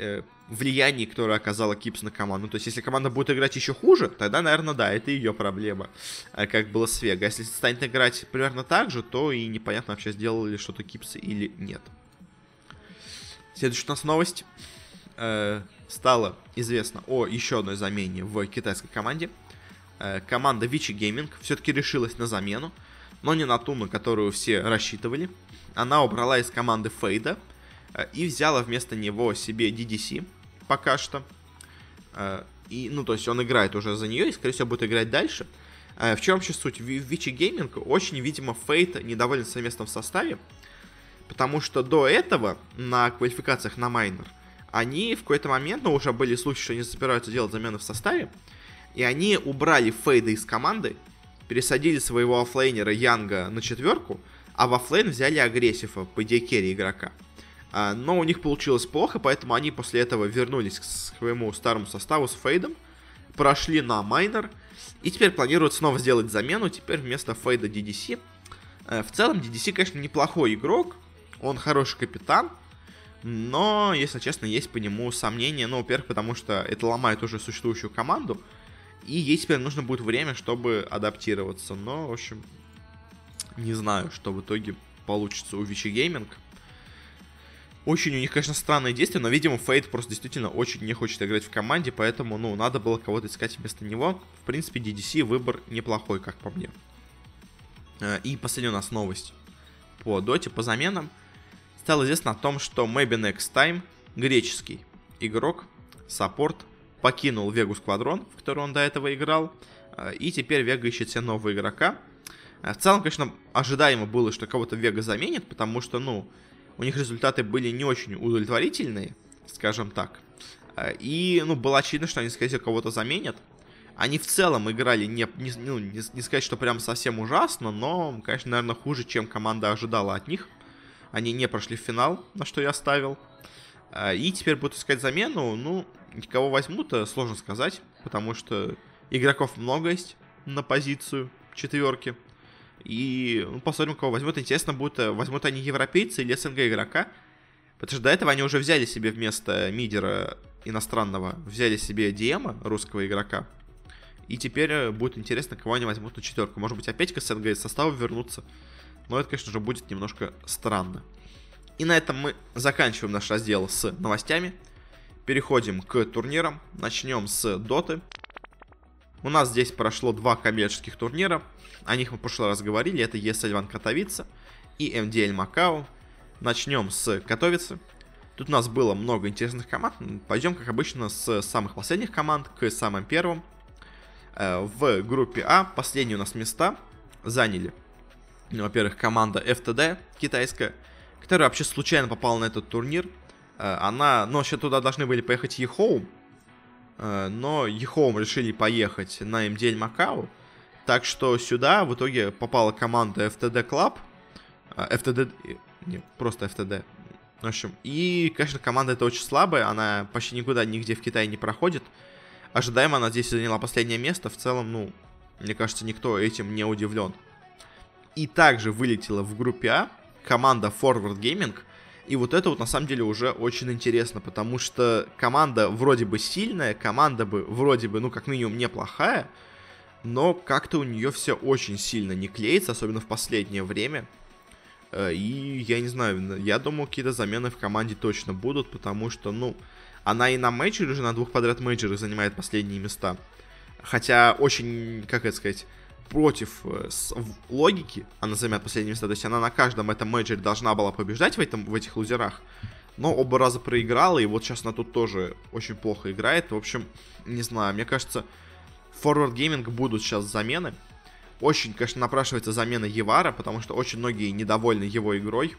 э, влиянии, которое оказала Кипс на команду. То есть, если команда будет играть еще хуже, тогда, наверное, да, это ее проблема, э, как было с Вега. Если станет играть примерно так же, то и непонятно вообще, сделали что-то Кипсы или нет. Следующая у нас новость. Э, стало известно о еще одной замене в китайской команде. Э, команда Vichy Gaming все-таки решилась на замену, но не на ту, на которую все рассчитывали. Она убрала из команды Фейда и взяла вместо него себе DDC пока что. Э, и, ну, то есть он играет уже за нее и, скорее всего, будет играть дальше. В чем вообще суть? В Vichy Gaming очень, видимо, Фейт недоволен своим местом в составе, потому что до этого на квалификациях на майнер они в какой-то момент, ну, уже были случаи, что они собираются делать замены в составе, и они убрали Фейда из команды, пересадили своего оффлейнера Янга на четверку, а в оффлейн взяли агрессива, по идее, керри игрока. А, но у них получилось плохо, поэтому они после этого вернулись к своему старому составу с Фейдом, прошли на майнор, и теперь планируют снова сделать замену, теперь вместо Фейда DDC. Э, в целом, DDC, конечно, неплохой игрок, он хороший капитан, но, если честно, есть по нему сомнения. Ну, во-первых, потому что это ломает уже существующую команду. И ей теперь нужно будет время, чтобы адаптироваться. Но, в общем, не знаю, что в итоге получится у Вичи Гейминг. Очень у них, конечно, странное действие, но, видимо, Фейт просто действительно очень не хочет играть в команде, поэтому, ну, надо было кого-то искать вместо него. В принципе, DDC выбор неплохой, как по мне. Э, и последняя у нас новость по доте, по заменам стало известно о том, что Maybe Next Time, греческий игрок, саппорт, покинул Вегу Сквадрон, в который он до этого играл, э, и теперь Вега ищет себе нового игрока. Э, в целом, конечно, ожидаемо было, что кого-то Вега заменит, потому что, ну, у них результаты были не очень удовлетворительные, скажем так. Э, и, ну, было очевидно, что они, скорее всего, кого-то заменят. Они в целом играли не, не, ну, не, не сказать, что прям совсем ужасно, но, конечно, наверное, хуже, чем команда ожидала от них. Они не прошли в финал, на что я ставил. А, и теперь будут искать замену. Ну, кого возьмут, сложно сказать, потому что игроков много есть на позицию четверки. И ну, посмотрим, кого возьмут. Интересно будет, э, возьмут они европейцы или СНГ игрока. Потому что до этого они уже взяли себе вместо мидера иностранного, взяли себе Диема, русского игрока. И теперь э, будет интересно, кого они возьмут на четверку. Может быть, опять к СНГ из состава вернуться. Но это, конечно же, будет немножко странно. И на этом мы заканчиваем наш раздел с новостями. Переходим к турнирам. Начнем с Доты. У нас здесь прошло два коммерческих турнира. О них мы в прошлый раз говорили. Это ESL Ван Катовица и MDL Макао. Начнем с Катовицы. Тут у нас было много интересных команд. Пойдем, как обычно, с самых последних команд к самым первым. Э, в группе А последние у нас места заняли ну, во-первых, команда FTD китайская, которая вообще случайно попала на этот турнир. Э, она, ну, вообще туда должны были поехать EHOME, э, но EHOME решили поехать на MDL Макао. Так что сюда в итоге попала команда FTD Club. FTD... Э, не, просто FTD. В общем, и, конечно, команда эта очень слабая, она почти никуда, нигде в Китае не проходит. Ожидаемо она здесь заняла последнее место. В целом, ну, мне кажется, никто этим не удивлен. И также вылетела в группе А команда Forward Gaming. И вот это вот на самом деле уже очень интересно, потому что команда вроде бы сильная, команда бы вроде бы, ну как минимум неплохая, но как-то у нее все очень сильно не клеится, особенно в последнее время. Э, и я не знаю, я думаю, какие-то замены в команде точно будут, потому что, ну, она и на мейджоре уже на двух подряд мейджорах занимает последние места. Хотя очень, как это сказать, против э, логики, она займет последнее место, то есть она на каждом этом мейджоре должна была побеждать в, этом, в этих лузерах, но оба раза проиграла, и вот сейчас она тут тоже очень плохо играет. В общем, не знаю, мне кажется, Forward Gaming будут сейчас замены. Очень, конечно, напрашивается замена Евара, потому что очень многие недовольны его игрой.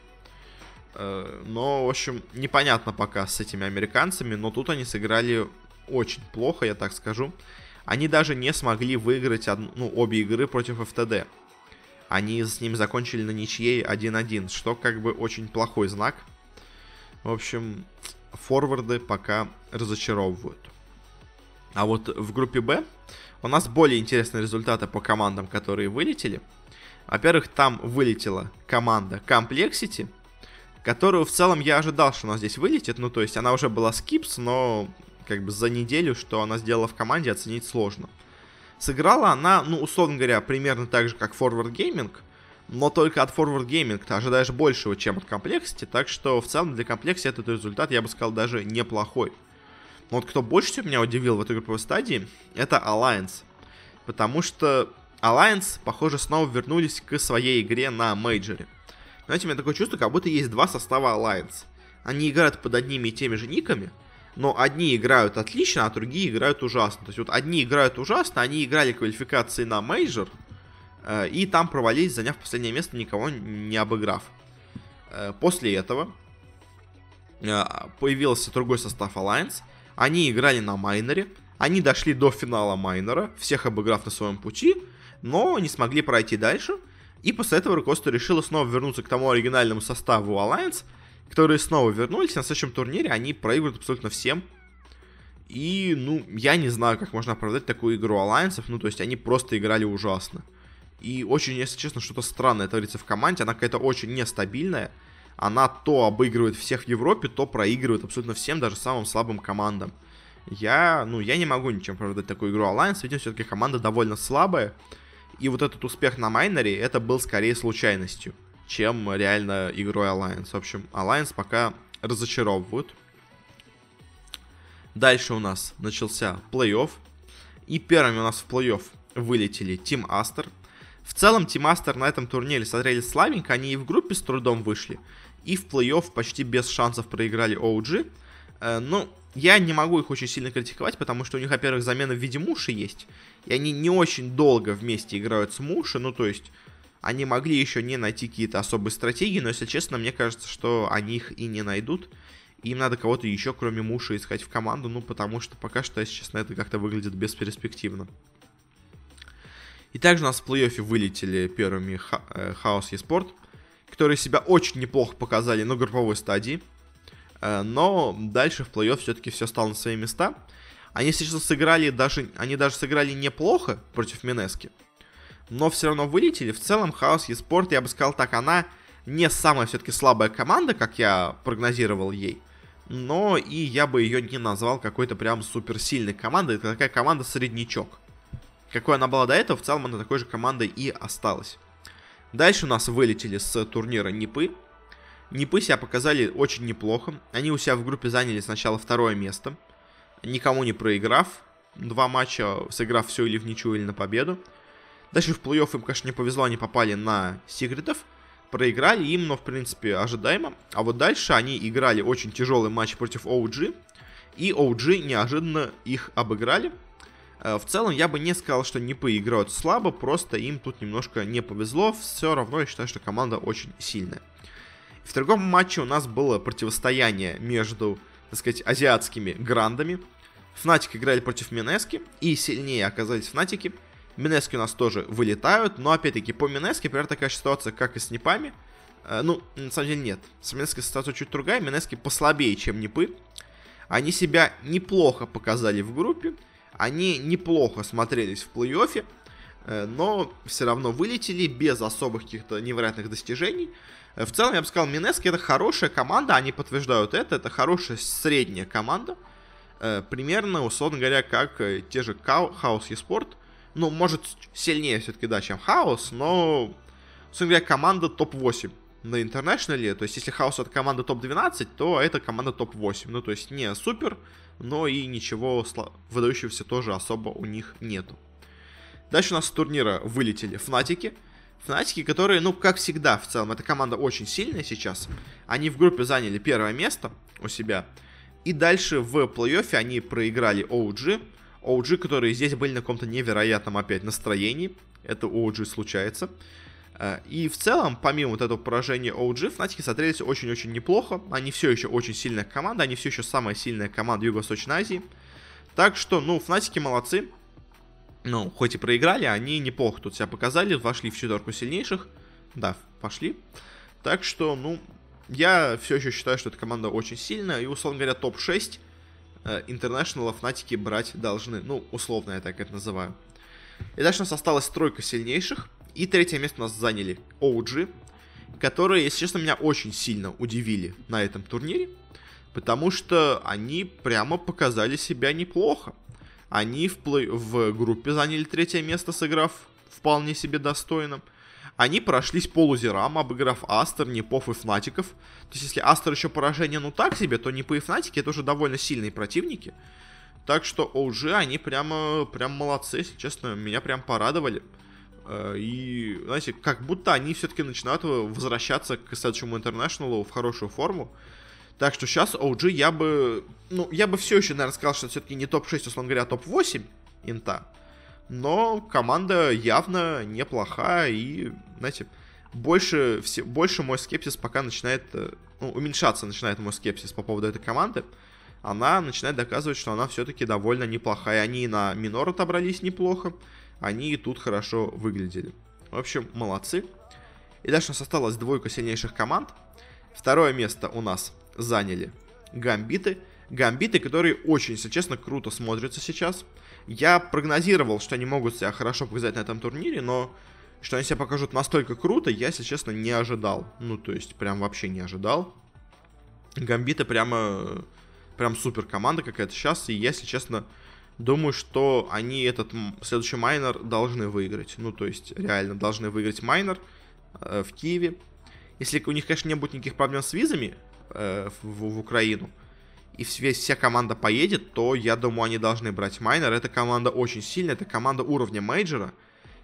Э, но, в общем, непонятно пока с этими американцами, но тут они сыграли очень плохо, я так скажу. Они даже не смогли выиграть одну, ну, обе игры против FTD. Они с ним закончили на ничьей 1-1, что как бы очень плохой знак. В общем, форварды пока разочаровывают. А вот в группе Б у нас более интересные результаты по командам, которые вылетели. Во-первых, там вылетела команда Complexity, которую в целом я ожидал, что она здесь вылетит. Ну, то есть она уже была скипс, но как бы за неделю, что она сделала в команде, оценить сложно. Сыграла она, ну, условно говоря, примерно так же, как Forward Gaming, но только от Forward Gaming ты ожидаешь большего, чем от Complexity, так что в целом для Complexity этот результат, я бы сказал, даже неплохой. Но вот кто больше всего меня удивил в этой групповой стадии, это Alliance. Потому что Alliance, похоже, снова вернулись к своей игре на мейджоре. Знаете, у меня такое чувство, как будто есть два состава Alliance. Они играют под одними и теми же никами, но одни играют отлично, а другие играют ужасно. То есть вот одни играют ужасно, они играли квалификации на мейджор, э, и там провалились, заняв последнее место, никого не обыграв. Э, после этого э, появился другой состав Alliance, они играли на майнере, они дошли до финала майнера, всех обыграв на своем пути, но не смогли пройти дальше, и после этого руководство решило снова вернуться к тому оригинальному составу Alliance, которые снова вернулись, на следующем турнире они проигрывают абсолютно всем. И, ну, я не знаю, как можно оправдать такую игру Алайенсов, ну, то есть они просто играли ужасно. И очень, если честно, что-то странное творится в команде, она какая-то очень нестабильная. Она то обыгрывает всех в Европе, то проигрывает абсолютно всем, даже самым слабым командам. Я, ну, я не могу ничем оправдать такую игру Alliance, видимо, все-таки команда довольно слабая. И вот этот успех на майнере, это был скорее случайностью чем реально игрой Alliance. В общем, Alliance пока разочаровывают. Дальше у нас начался плей-офф. И первыми у нас в плей-офф вылетели Team Aster. В целом, Team Aster на этом турнире смотрели слабенько. Они и в группе с трудом вышли. И в плей-офф почти без шансов проиграли OG. Э, ну, я не могу их очень сильно критиковать, потому что у них, во-первых, замена в виде Муши есть. И они не очень долго вместе играют с Муши. Ну, то есть, они могли еще не найти какие-то особые стратегии, но, если честно, мне кажется, что они их и не найдут. Им надо кого-то еще, кроме Муша, искать в команду, ну, потому что пока что, если честно, это как-то выглядит бесперспективно. И также у нас в плей-оффе вылетели первыми э, Хаос Еспорт, которые себя очень неплохо показали на групповой стадии. Э, но дальше в плей-офф все-таки все стало на свои места. Они сейчас сыграли даже, они даже сыграли неплохо против Минески но все равно вылетели. В целом, Хаос Еспорт, я бы сказал так, она не самая все-таки слабая команда, как я прогнозировал ей. Но и я бы ее не назвал какой-то прям суперсильной командой. Это такая команда среднячок. Какой она была до этого, в целом она такой же командой и осталась. Дальше у нас вылетели с турнира Нипы. Нипы себя показали очень неплохо. Они у себя в группе заняли сначала второе место. Никому не проиграв. Два матча, сыграв все или в ничью, или на победу. Дальше в плей-офф им, конечно, не повезло, они попали на секретов, проиграли им, но, в принципе, ожидаемо. А вот дальше они играли очень тяжелый матч против OG, и OG неожиданно их обыграли. Э, в целом, я бы не сказал, что не поиграют слабо, просто им тут немножко не повезло. Все равно я считаю, что команда очень сильная. В другом матче у нас было противостояние между, так сказать, азиатскими грандами. Фнатик играли против Минески, и сильнее оказались Фнатики. Минески у нас тоже вылетают, но опять-таки по Минеске, например, такая ситуация, как и с Непами. Э, ну, на самом деле нет. С Минески ситуация чуть другая, Минески послабее, чем Непы. Они себя неплохо показали в группе, они неплохо смотрелись в плей-оффе, э, но все равно вылетели без особых каких-то невероятных достижений. Э, в целом, я бы сказал, Минески это хорошая команда, они подтверждают это, это хорошая средняя команда. Э, примерно, условно говоря, как те же Хаус и Спорт ну, может, сильнее все-таки, да, чем Хаос, но, собственно говоря, команда топ-8 на интернешнале, то есть если Chaos это команда топ-12, то это команда топ-8, ну, то есть не супер, но и ничего выдающегося тоже особо у них нету. Дальше у нас с турнира вылетели Фнатики, Фнатики, которые, ну, как всегда, в целом, эта команда очень сильная сейчас. Они в группе заняли первое место у себя. И дальше в плей-оффе они проиграли OG. OG, которые здесь были на каком-то невероятном опять настроении. Это у OG случается. Э, и в целом, помимо вот этого поражения OG, Фнатики смотрелись очень-очень неплохо. Они все еще очень сильная команда, они все еще самая сильная команда Юго-Восточной Азии. Так что, ну, Фнатики молодцы. Ну, хоть и проиграли, они неплохо тут себя показали, вошли в четверку сильнейших. Да, пошли. Так что, ну, я все еще считаю, что эта команда очень сильная. И, условно говоря, топ-6 интернешнл Фнатики брать должны. Ну, условно я так это называю. И дальше у нас осталась тройка сильнейших. И третье место у нас заняли OG, которые, если честно, меня очень сильно удивили на этом турнире. Потому что они прямо показали себя неплохо. Они в, плей... в группе заняли третье место, сыграв вполне себе достойно. Они прошлись полузерам, обыграв Астер, Непов и Фнатиков. То есть, если Астер еще поражение, ну так себе, то Непы и Фнатики это уже довольно сильные противники. Так что OG, они прямо, прям молодцы, если честно, меня прям порадовали. Э, и, знаете, как будто они все-таки начинают возвращаться к следующему интернешнлу в хорошую форму. Так что сейчас OG я бы... Ну, я бы все еще, наверное, сказал, что все-таки не топ-6, условно говоря, а топ-8 инта. Но команда явно неплохая и, знаете, больше, все, больше мой скепсис пока начинает... Э, ну, уменьшаться начинает мой скепсис по поводу этой команды. Она начинает доказывать, что она все-таки довольно неплохая. Они на минор отобрались неплохо они и тут хорошо выглядели. В общем, молодцы. И дальше у нас осталась двойка сильнейших команд. Второе место у нас заняли Гамбиты. Гамбиты, которые очень, если честно, круто смотрятся сейчас. Я прогнозировал, что они могут себя хорошо показать на этом турнире, но что они себя покажут настолько круто, я, если честно, не ожидал. Ну, то есть, прям вообще не ожидал. Гамбиты прямо, прям супер команда какая-то сейчас, и, если честно, Думаю, что они этот следующий майнор должны выиграть. Ну, то есть, реально должны выиграть майнор э, в Киеве. Если у них, конечно, не будет никаких проблем с визами э, в, в Украину, и весь, вся команда поедет, то я думаю, они должны брать майнор. Эта команда очень сильная, это команда уровня мейджора,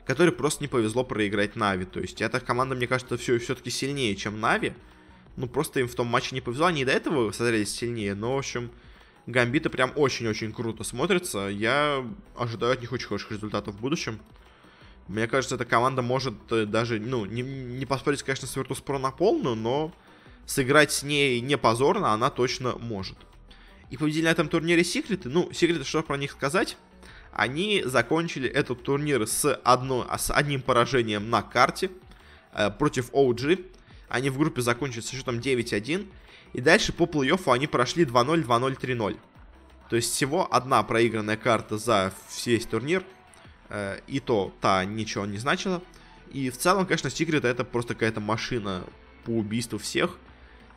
которой просто не повезло проиграть Нави. То есть, эта команда, мне кажется, все, все-таки сильнее, чем Нави. Ну, просто им в том матче не повезло. Они и до этого смотрелись сильнее, но, в общем, Гамбиты прям очень-очень круто смотрятся. Я ожидаю от них очень хороших результатов в будущем. Мне кажется, эта команда может э, даже, ну, не, не поспорить, конечно, с Virtus.pro на полную, но сыграть с ней не позорно она точно может. И победили на этом турнире Секреты. Ну, Секреты, что про них сказать? Они закончили этот турнир с, одно, с одним поражением на карте э, против OG. Они в группе закончили со счетом 9-1. И дальше по плей-оффу они прошли 2-0, 2-0, 3-0. То есть всего одна проигранная карта за весь турнир. Э, и то та ничего не значила. И в целом, конечно, Секрет это просто какая-то машина по убийству всех.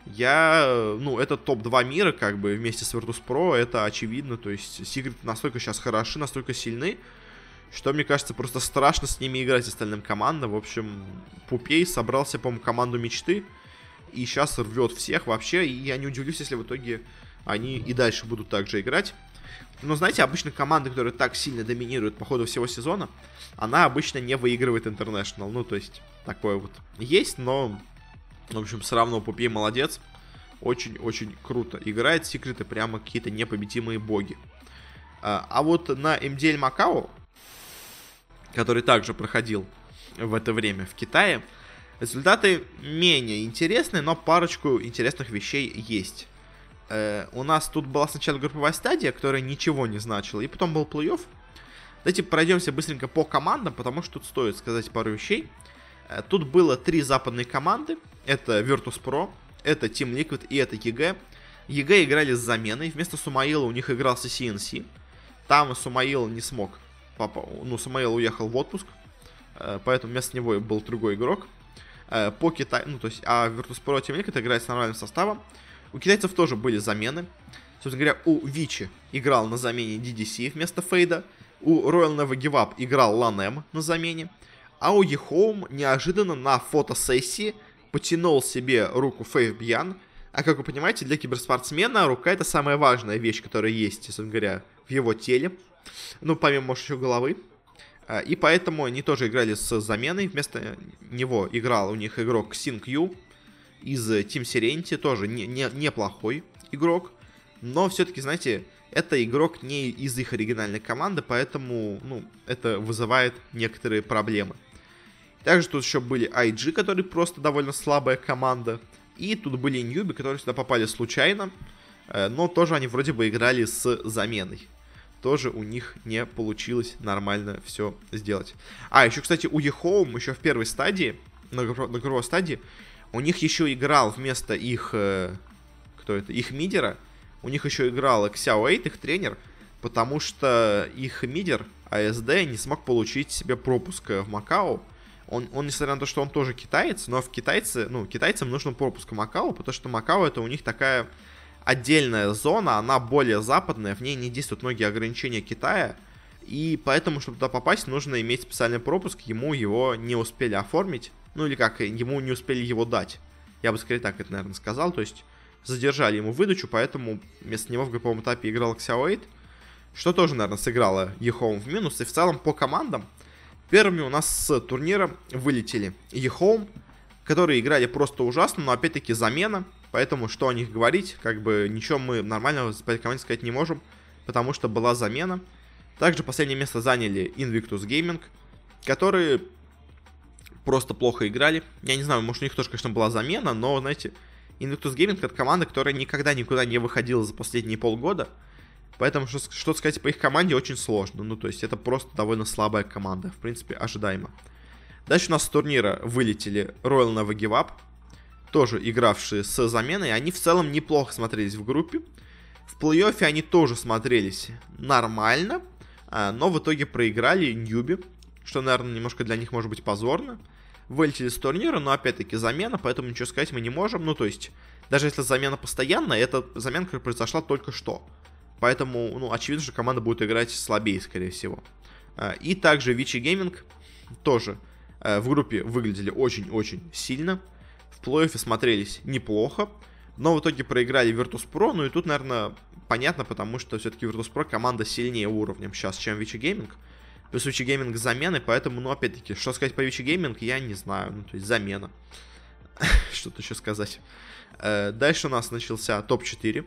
Я, ну, это топ-2 мира, как бы, вместе с Virtus.pro, это очевидно, то есть Секрет настолько сейчас хороши, настолько сильны, что, мне кажется, просто страшно с ними играть остальным командам. В общем, Пупей собрался, по-моему, команду мечты, и сейчас рвет всех вообще, и я не удивлюсь, если в итоге они и дальше будут так же играть. Но знаете, обычно команда, которая так сильно доминирует по ходу всего сезона, она обычно не выигрывает International. Ну, то есть, такое вот есть, но, в общем, все равно Пупей молодец. Очень-очень круто играет. Секреты прямо какие-то непобедимые боги. А, а вот на MDL Макао, который также проходил в это время в Китае, Результаты менее интересные, но парочку интересных вещей есть. Э, у нас тут была сначала групповая стадия, которая ничего не значила, и потом был плей-офф. Давайте пройдемся быстренько по командам, потому что тут стоит сказать пару вещей. Э, тут было три западные команды. Это Virtus.pro, это Team Liquid и это EG. EG играли с заменой. Вместо Сумаила у них игрался CCnC. Там Сумаил не смог. Папа, ну, Сумаил уехал в отпуск. Э, поэтому вместо него был другой игрок. Э, по Китаю, ну, то есть, а Virtus.pro тем это играет с нормальным составом. У китайцев тоже были замены. Собственно говоря, у Vici играл на замене DDC вместо Фейда. У Royal Never Give Up играл Ланем на замене. А у EHOME неожиданно на фотосессии потянул себе руку Фейв Бьян. А как вы понимаете, для киберспортсмена рука это самая важная вещь, которая есть, собственно говоря, в его теле. Ну, помимо, может, еще головы. А, и поэтому они тоже играли с заменой. Вместо него играл у них игрок Синг Ю из Team Serenity. Тоже не, не, неплохой игрок. Но все-таки, знаете, это игрок не из их оригинальной команды, поэтому, ну, это вызывает некоторые проблемы. Также тут еще были IG, которые просто довольно слабая команда. И тут были Newbee, которые сюда попали случайно. Э, но тоже они вроде бы играли с заменой тоже у них не получилось нормально все сделать. А, еще, кстати, у EHOME еще в первой стадии, на, на групповой стадии, у них еще играл вместо их, э, кто это, их мидера, у них еще играл Xiao 8, их тренер, потому что их мидер, ASD, не смог получить себе пропуск в Макао. Он, он, несмотря на то, что он тоже китаец, но в китайцы, ну, китайцам нужен пропуск в Макао, потому что Макао это у них такая отдельная зона, она более западная, в ней не действуют многие ограничения Китая, и поэтому, чтобы туда попасть, нужно иметь специальный пропуск, ему его не успели оформить, Ну или как, ему не успели его дать. Я бы скорее так это, наверное, сказал. То есть задержали ему выдачу, поэтому вместо него в групповом этапе играл Xiao 8, что тоже, наверное, сыграло EHOME в минус. И в целом по командам первыми у нас с турнира вылетели EHOME, которые играли просто ужасно, но опять-таки замена. Поэтому что о них говорить, как бы ничего мы нормального по команде сказать не можем, потому что была замена. Также последнее место заняли Invictus Gaming, которые просто плохо играли. Я не знаю, может у них тоже, конечно, была замена, но, знаете, Invictus Gaming это команда, которая никогда никуда не выходила за последние полгода. Поэтому что, что сказать по их команде очень сложно. Ну, то есть это просто довольно слабая команда. В принципе, ожидаемо. Дальше у нас с турнира вылетели Royal Nova Give Up. Тоже игравшие с заменой. Они в целом неплохо смотрелись в группе. В плей-оффе они тоже смотрелись нормально. А, но в итоге проиграли Ньюби. Что, наверное, немножко для них может быть позорно вылетели с турнира, но опять-таки замена, поэтому ничего сказать мы не можем. Ну, то есть, даже если замена постоянная, это замена, которая произошла только что. Поэтому, ну, очевидно, что команда будет играть слабее, скорее всего. А, и также Vici Gaming тоже э, в группе выглядели очень-очень сильно. В плей-оффе смотрелись неплохо. Но в итоге проиграли Virtus.pro. Ну и тут, наверное, понятно, потому что все-таки Virtus.pro команда сильнее уровнем сейчас, чем Vici Gaming. Плюс Vici Gaming замены, поэтому, ну, опять-таки, что сказать по Vici Gaming, я не знаю. Ну, то есть замена. [LAUGHS] Что-то еще сказать. Э, дальше у нас начался топ-4.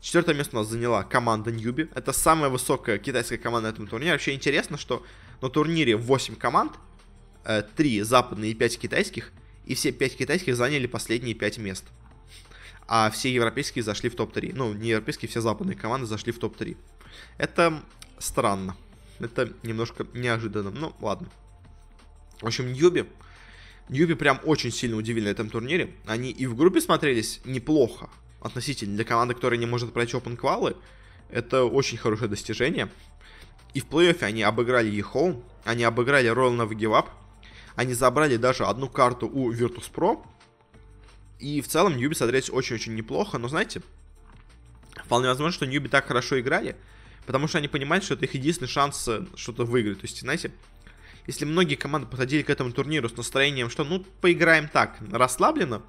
Четвертое место у нас заняла команда Ньюби. Это самая высокая китайская команда на этом турнире. Вообще интересно, что на турнире 8 команд, 3 э, западные и 5 китайских, и все 5 китайских заняли последние 5 мест. А все европейские зашли в топ-3. Ну, не европейские, все западные команды зашли в топ-3. Это странно. Это немножко неожиданно. Ну, ладно. В общем, Ньюби. Ньюби прям очень сильно удивили на этом турнире. Они и в группе смотрелись неплохо. Относительно для команды, которая не может пройти Open квалы. Это очень хорошее достижение. И в плей-оффе они обыграли Ехоу. Они обыграли Royal Up. Они забрали даже одну карту у Virtus.pro. И в целом Ньюби смотрелись очень-очень неплохо. Но знаете, вполне возможно, что Ньюби так хорошо играли, Потому что они понимают, что это их единственный шанс э, что-то выиграть. То есть, знаете, если многие команды подходили к этому турниру с настроением, что ну поиграем так, расслабленно,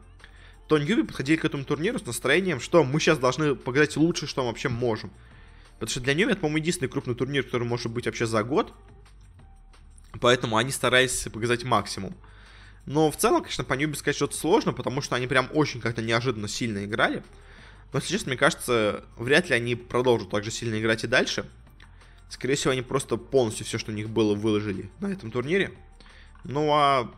то Ньюби подходили к этому турниру с настроением, что мы сейчас должны показать лучше, что мы вообще можем. Потому что для Ньюби это, по-моему, единственный крупный турнир, который может быть вообще за год. Поэтому они старались показать максимум. Но в целом, конечно, по Ньюби сказать что-то сложно, потому что они прям очень как-то неожиданно сильно играли. Но, если честно, мне кажется, вряд ли они продолжат так же сильно играть и дальше. Скорее всего, они просто полностью все, что у них было, выложили на этом турнире. Ну а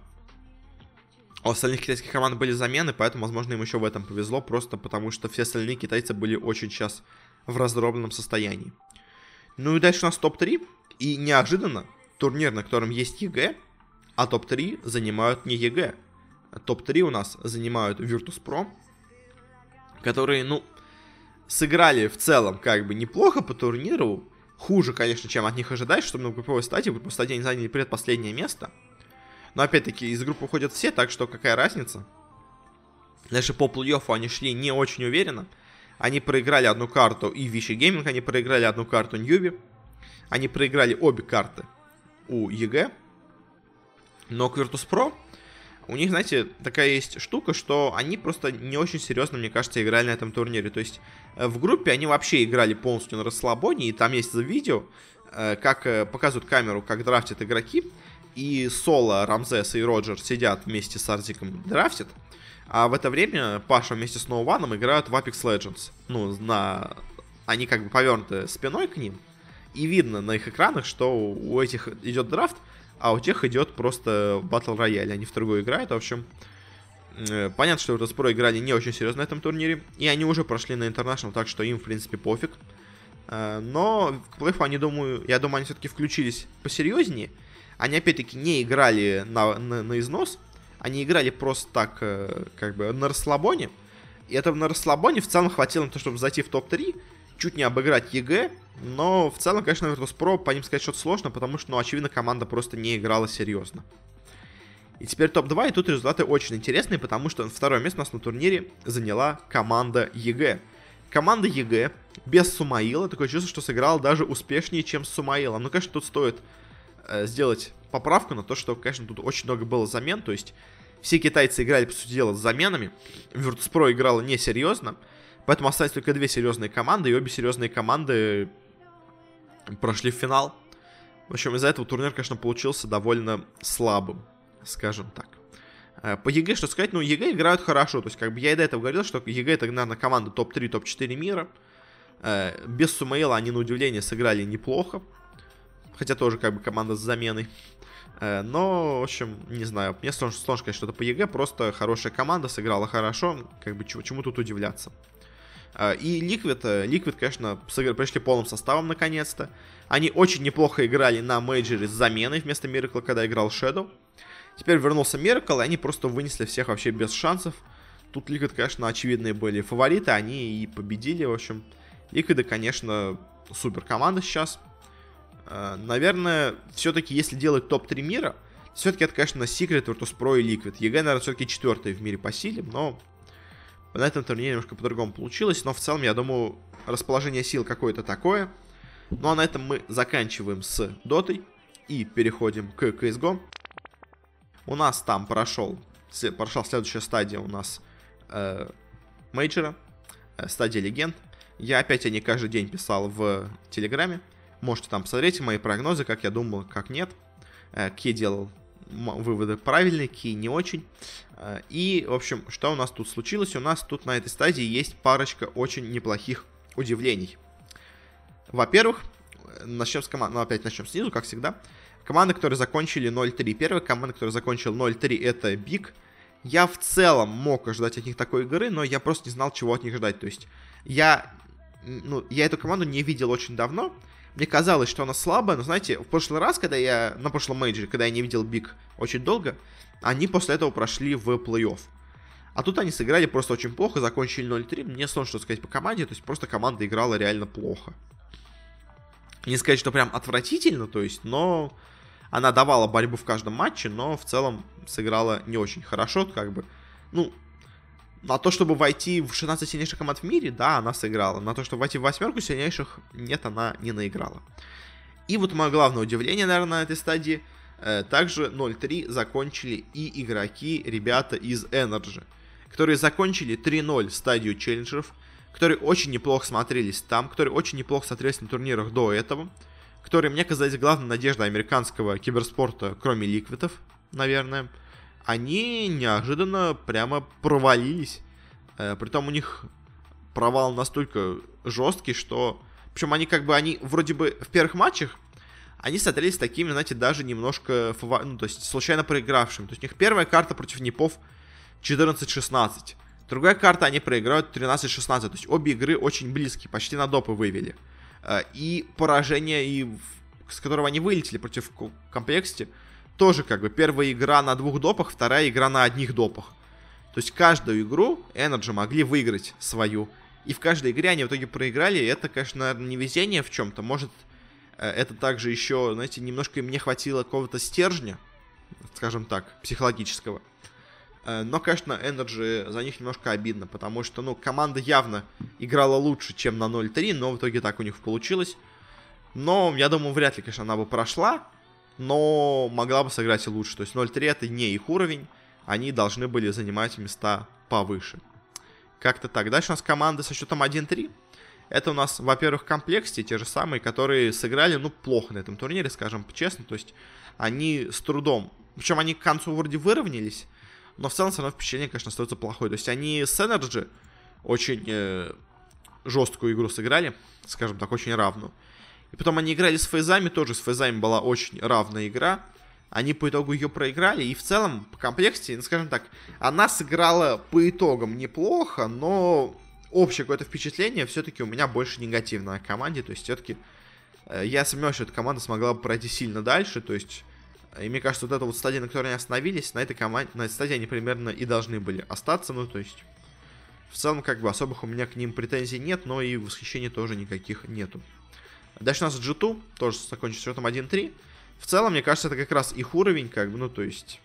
у остальных китайских команд были замены, поэтому, возможно, им еще в этом повезло, просто потому что все остальные китайцы были очень сейчас в раздробленном состоянии. Ну и дальше у нас топ-3, и неожиданно турнир, на котором есть EG, а топ-3 занимают не EG. Топ-3 у нас занимают Virtus.pro, которые, ну, сыграли в целом как бы неплохо по турниру. Хуже, конечно, чем от них ожидать, чтобы на групповой стадии, в групповой стадии они заняли предпоследнее место. Но опять-таки из группы уходят все, так что какая разница? Дальше по плей-оффу они шли не очень уверенно. Они проиграли одну карту и Vici Gaming, они проиграли одну карту Newbee. Они проиграли обе карты у EG. Но Virtus.pro у них, знаете, такая есть штука, что они просто не очень серьезно, мне кажется, играли на этом турнире. То есть э, в группе они вообще играли полностью на расслабоне, и там есть видео, э, как э, показывают камеру, как драфтят игроки, и Соло, Рамзес и Роджер сидят вместе с Артиком драфтят, а в это время Паша вместе с Ноуваном играют в Apex Legends. Ну, на... они как бы повернуты спиной к ним, и видно на их экранах, что у этих идет драфт, а у тех идет просто батл рояль, они в другую играют, в общем. Э, понятно, что Virtus.pro играли не очень серьезно на этом турнире, и они уже прошли на International, так что им, в принципе, пофиг. Э, но в плей они, думаю, я думаю, они все-таки включились посерьезнее. Они, опять-таки, не играли на, на, на износ, они играли просто так, э, как бы, на расслабоне. И этого на расслабоне в целом хватило на то, чтобы зайти в топ-3, чуть не обыграть EG, но в целом, конечно, Virtus.pro по ним сказать что-то сложно, потому что, ну, очевидно, команда просто не играла серьезно. И теперь топ-2, и тут результаты очень интересные, потому что второе место у нас на турнире заняла команда EG. Команда EG без Сумаила, такое чувство, что сыграла даже успешнее, чем с Сумаилом. Ну, конечно, тут стоит э, сделать поправку на то, что, конечно, тут очень много было замен, то есть все китайцы играли, по сути дела, с заменами, Virtus.pro играла несерьезно, поэтому остались только две серьезные команды, и обе серьезные команды прошли в финал. В общем, из-за этого турнир, конечно, получился довольно слабым, скажем так. Э, по EG, что сказать, ну, EG играют хорошо, то есть, как бы я и до этого говорил, что EG это, наверное, команда топ-3, топ-4 мира. Э, без Сумаила они, на удивление, сыграли неплохо, хотя тоже, как бы, команда с заменой. Э, но, в общем, не знаю, мне сложно, сложно сказать что-то по EG, просто хорошая команда, сыграла хорошо, как бы, чему, чему тут удивляться. И Liquid, Liquid, конечно, пришли полным составом наконец-то. Они очень неплохо играли на мейджоре с заменой вместо Миракла, когда играл Shadow. Теперь вернулся Miracle, и они просто вынесли всех вообще без шансов. Тут Liquid, конечно, очевидные были фавориты, они и победили, в общем. Ликвиды, конечно, супер команда сейчас. Э, наверное, все-таки, если делать топ-3 мира, все-таки это, конечно, Secret, Virtus.pro и Liquid. EG, наверное, все-таки четвертый в мире по силе, но на этом турнире немножко по-другому получилось. Но в целом, я думаю, расположение сил какое-то такое. Ну а на этом мы заканчиваем с Дотой и переходим к CSGO. У нас там прошел, прошла следующая стадия у нас э, мейджора, э, стадия легенд. Я опять о ней каждый день писал в Телеграме. Можете там посмотреть мои прогнозы, как я думал, как нет. Э, Ки делал выводы правильные, Ки не очень. Э, и, в общем, что у нас тут случилось? У нас тут на этой стадии есть парочка очень неплохих удивлений. Во-первых, начнем с команды, ну опять начнем снизу, как всегда. Команды, которые закончили 0-3. Первая команда, которая закончила 0-3, это BIG. Я в целом мог ожидать от них такой игры, но я просто не знал, чего от них ждать. То есть я, ну, я эту команду не видел очень давно. Мне казалось, что она слабая, но знаете, в прошлый раз, когда я, на прошлом мейджоре, когда я не видел BIG очень долго, они после этого прошли в плей-офф. А тут они сыграли просто очень плохо, закончили 0-3. Мне сложно что сказать по команде, то есть просто команда играла реально плохо. Не сказать, что прям отвратительно, то есть, но она давала борьбу в каждом матче, но в целом сыграла не очень хорошо, как бы, ну, на то, чтобы войти в 16 сильнейших команд в мире, да, она сыграла. На то, чтобы войти в восьмерку сильнейших, нет, она не наиграла. И вот мое главное удивление, наверное, на этой стадии. Э, также 0-3 закончили и игроки, ребята из Energy, которые закончили 3-0 стадию челленджеров, которые очень неплохо смотрелись там, которые очень неплохо смотрелись на турнирах до этого которые мне казались главной надеждой американского киберспорта, кроме ликвидов, наверное, они неожиданно прямо провалились. Э, притом у них провал настолько жесткий, что... Причем они как бы, они вроде бы в первых матчах, они смотрелись такими, знаете, даже немножко, ну, то есть случайно проигравшими. То есть у них первая карта против Непов 14-16. Другая карта они проиграют 13-16. То есть обе игры очень близкие, почти на допы вывели. Э, и поражение, и с которого они вылетели против комплексити, тоже как бы первая игра на двух допах, вторая игра на одних допах. То есть каждую игру Energy могли выиграть свою. И в каждой игре они в итоге проиграли. И это, конечно, наверное, не везение в чем-то. Может, э, это также еще, знаете, немножко им не хватило какого-то стержня, скажем так, психологического. Э, но, конечно, Energy за них немножко обидно, потому что, ну, команда явно играла лучше, чем на 0-3, но в итоге так у них получилось. Но, я думаю, вряд ли, конечно, она бы прошла, но могла бы сыграть и лучше. То есть 0-3 это не их уровень, они должны были занимать места повыше. Как-то так. Дальше у нас команда со счетом 1-3. Это у нас, во-первых, комплекте те же самые, которые сыграли, ну, плохо на этом турнире, скажем честно. То есть они с трудом... Причем они к концу вроде выровнялись, но в целом все равно впечатление, конечно, остается плохое. То есть они с Energy очень э, жесткую игру сыграли, скажем так, очень равную. И потом они играли с Фейзами, тоже с Фейзами была очень равная игра. Они по итогу ее проиграли, и в целом, по комплекте, ну, скажем так, она сыграла по итогам неплохо, но общее какое-то впечатление все-таки у меня больше негативное о команде, то есть все-таки э, я сомневаюсь, что эта команда смогла бы пройти сильно дальше, то есть и мне кажется, вот эта вот стадия, на которой они остановились, на этой команде, на этой стадии они примерно и должны были остаться. Ну, то есть, в целом, как бы особых у меня к ним претензий нет, но и восхищений тоже никаких нету. Дальше у нас G2, тоже закончится счетом 1-3. В целом, мне кажется, это как раз их уровень, как бы, ну, то есть,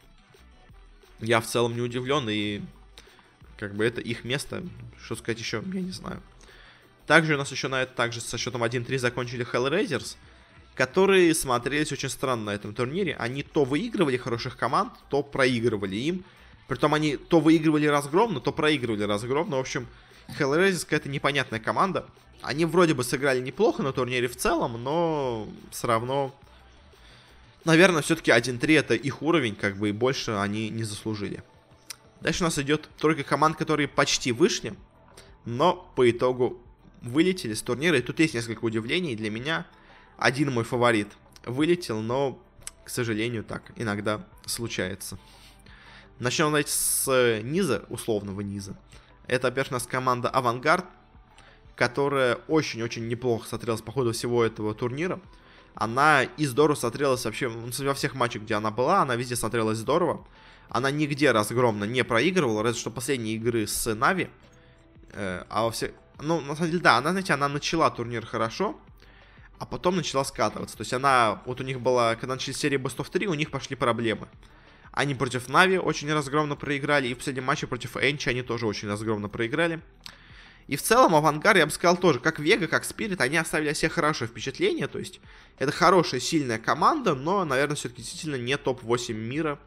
я в целом не удивлен, и как бы это их место. Что сказать еще, я не знаю. Также у нас еще на это также со счетом 1-3 закончили Hellraisers которые смотрелись очень странно на этом турнире. Они то выигрывали хороших команд, то проигрывали им. Притом они то выигрывали разгромно, то проигрывали разгромно. В общем, Hellraisers какая-то непонятная команда. Они вроде бы сыграли неплохо на турнире в целом, но все равно... Наверное, все-таки 1-3 это их уровень, как бы, и больше они не заслужили. Дальше у нас идет тройка команд, которые почти вышли, но по итогу вылетели с турнира. И тут есть несколько удивлений для меня. Один мой фаворит вылетел, но, к сожалению, так иногда случается. Начнем, давайте, с низа, условного низа. Это, во-первых, у нас команда Авангард, которая очень-очень неплохо смотрелась по ходу всего этого турнира. Она и здорово смотрелась вообще ну, во всех матчах, где она была, она везде смотрелась здорово. Она нигде разгромно не проигрывала, разве что последние игры с Нави. Э, а во всех... Ну, на самом деле, да, она, знаете, она начала турнир хорошо, а потом начала скатываться. То есть она, вот у них была, когда начались серии Best of 3, у них пошли проблемы. Они против Нави очень разгромно проиграли, и в последнем матче против Энчи они тоже очень разгромно проиграли. И в целом Авангар, я бы сказал, тоже, как Вега, как Спирит, они оставили о себе хорошее впечатление. То есть это хорошая, сильная команда, но, наверное, все-таки действительно не топ-8 мира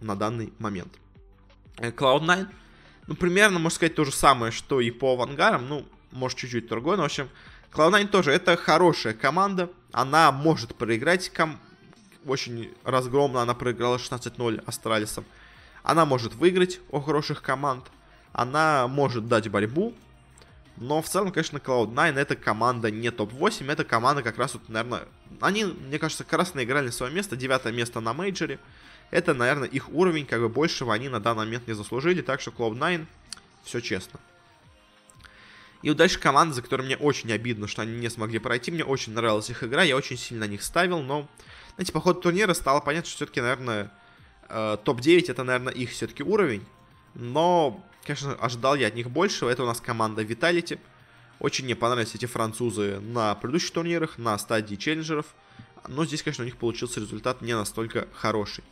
на данный момент. Cloud9, ну, примерно, можно сказать, то же самое, что и по Авангарам, ну, может, чуть-чуть другой, но, в общем, Cloud9 тоже, это хорошая команда, она может проиграть ком очень разгромно она проиграла 16-0 Астралисом. Она может выиграть у хороших команд. Она может дать борьбу. Но в целом, конечно, Cloud9 это команда не топ-8. Это команда как раз вот, наверное... Они, мне кажется, как раз наиграли на свое место. Девятое место на мейджоре. Это, наверное, их уровень. Как бы большего они на данный момент не заслужили. Так что Cloud9 все честно. И вот дальше команда, за которой мне очень обидно, что они не смогли пройти. Мне очень нравилась их игра, я очень сильно на них ставил, но знаете, по ходу турнира стало понятно, что все-таки, наверное, э, топ-9 это, наверное, их все-таки уровень. Но, конечно, ожидал я от них большего. Это у нас команда Vitality. Очень мне понравились эти французы на предыдущих турнирах, на стадии челленджеров. Но здесь, конечно, у них получился результат не настолько хороший.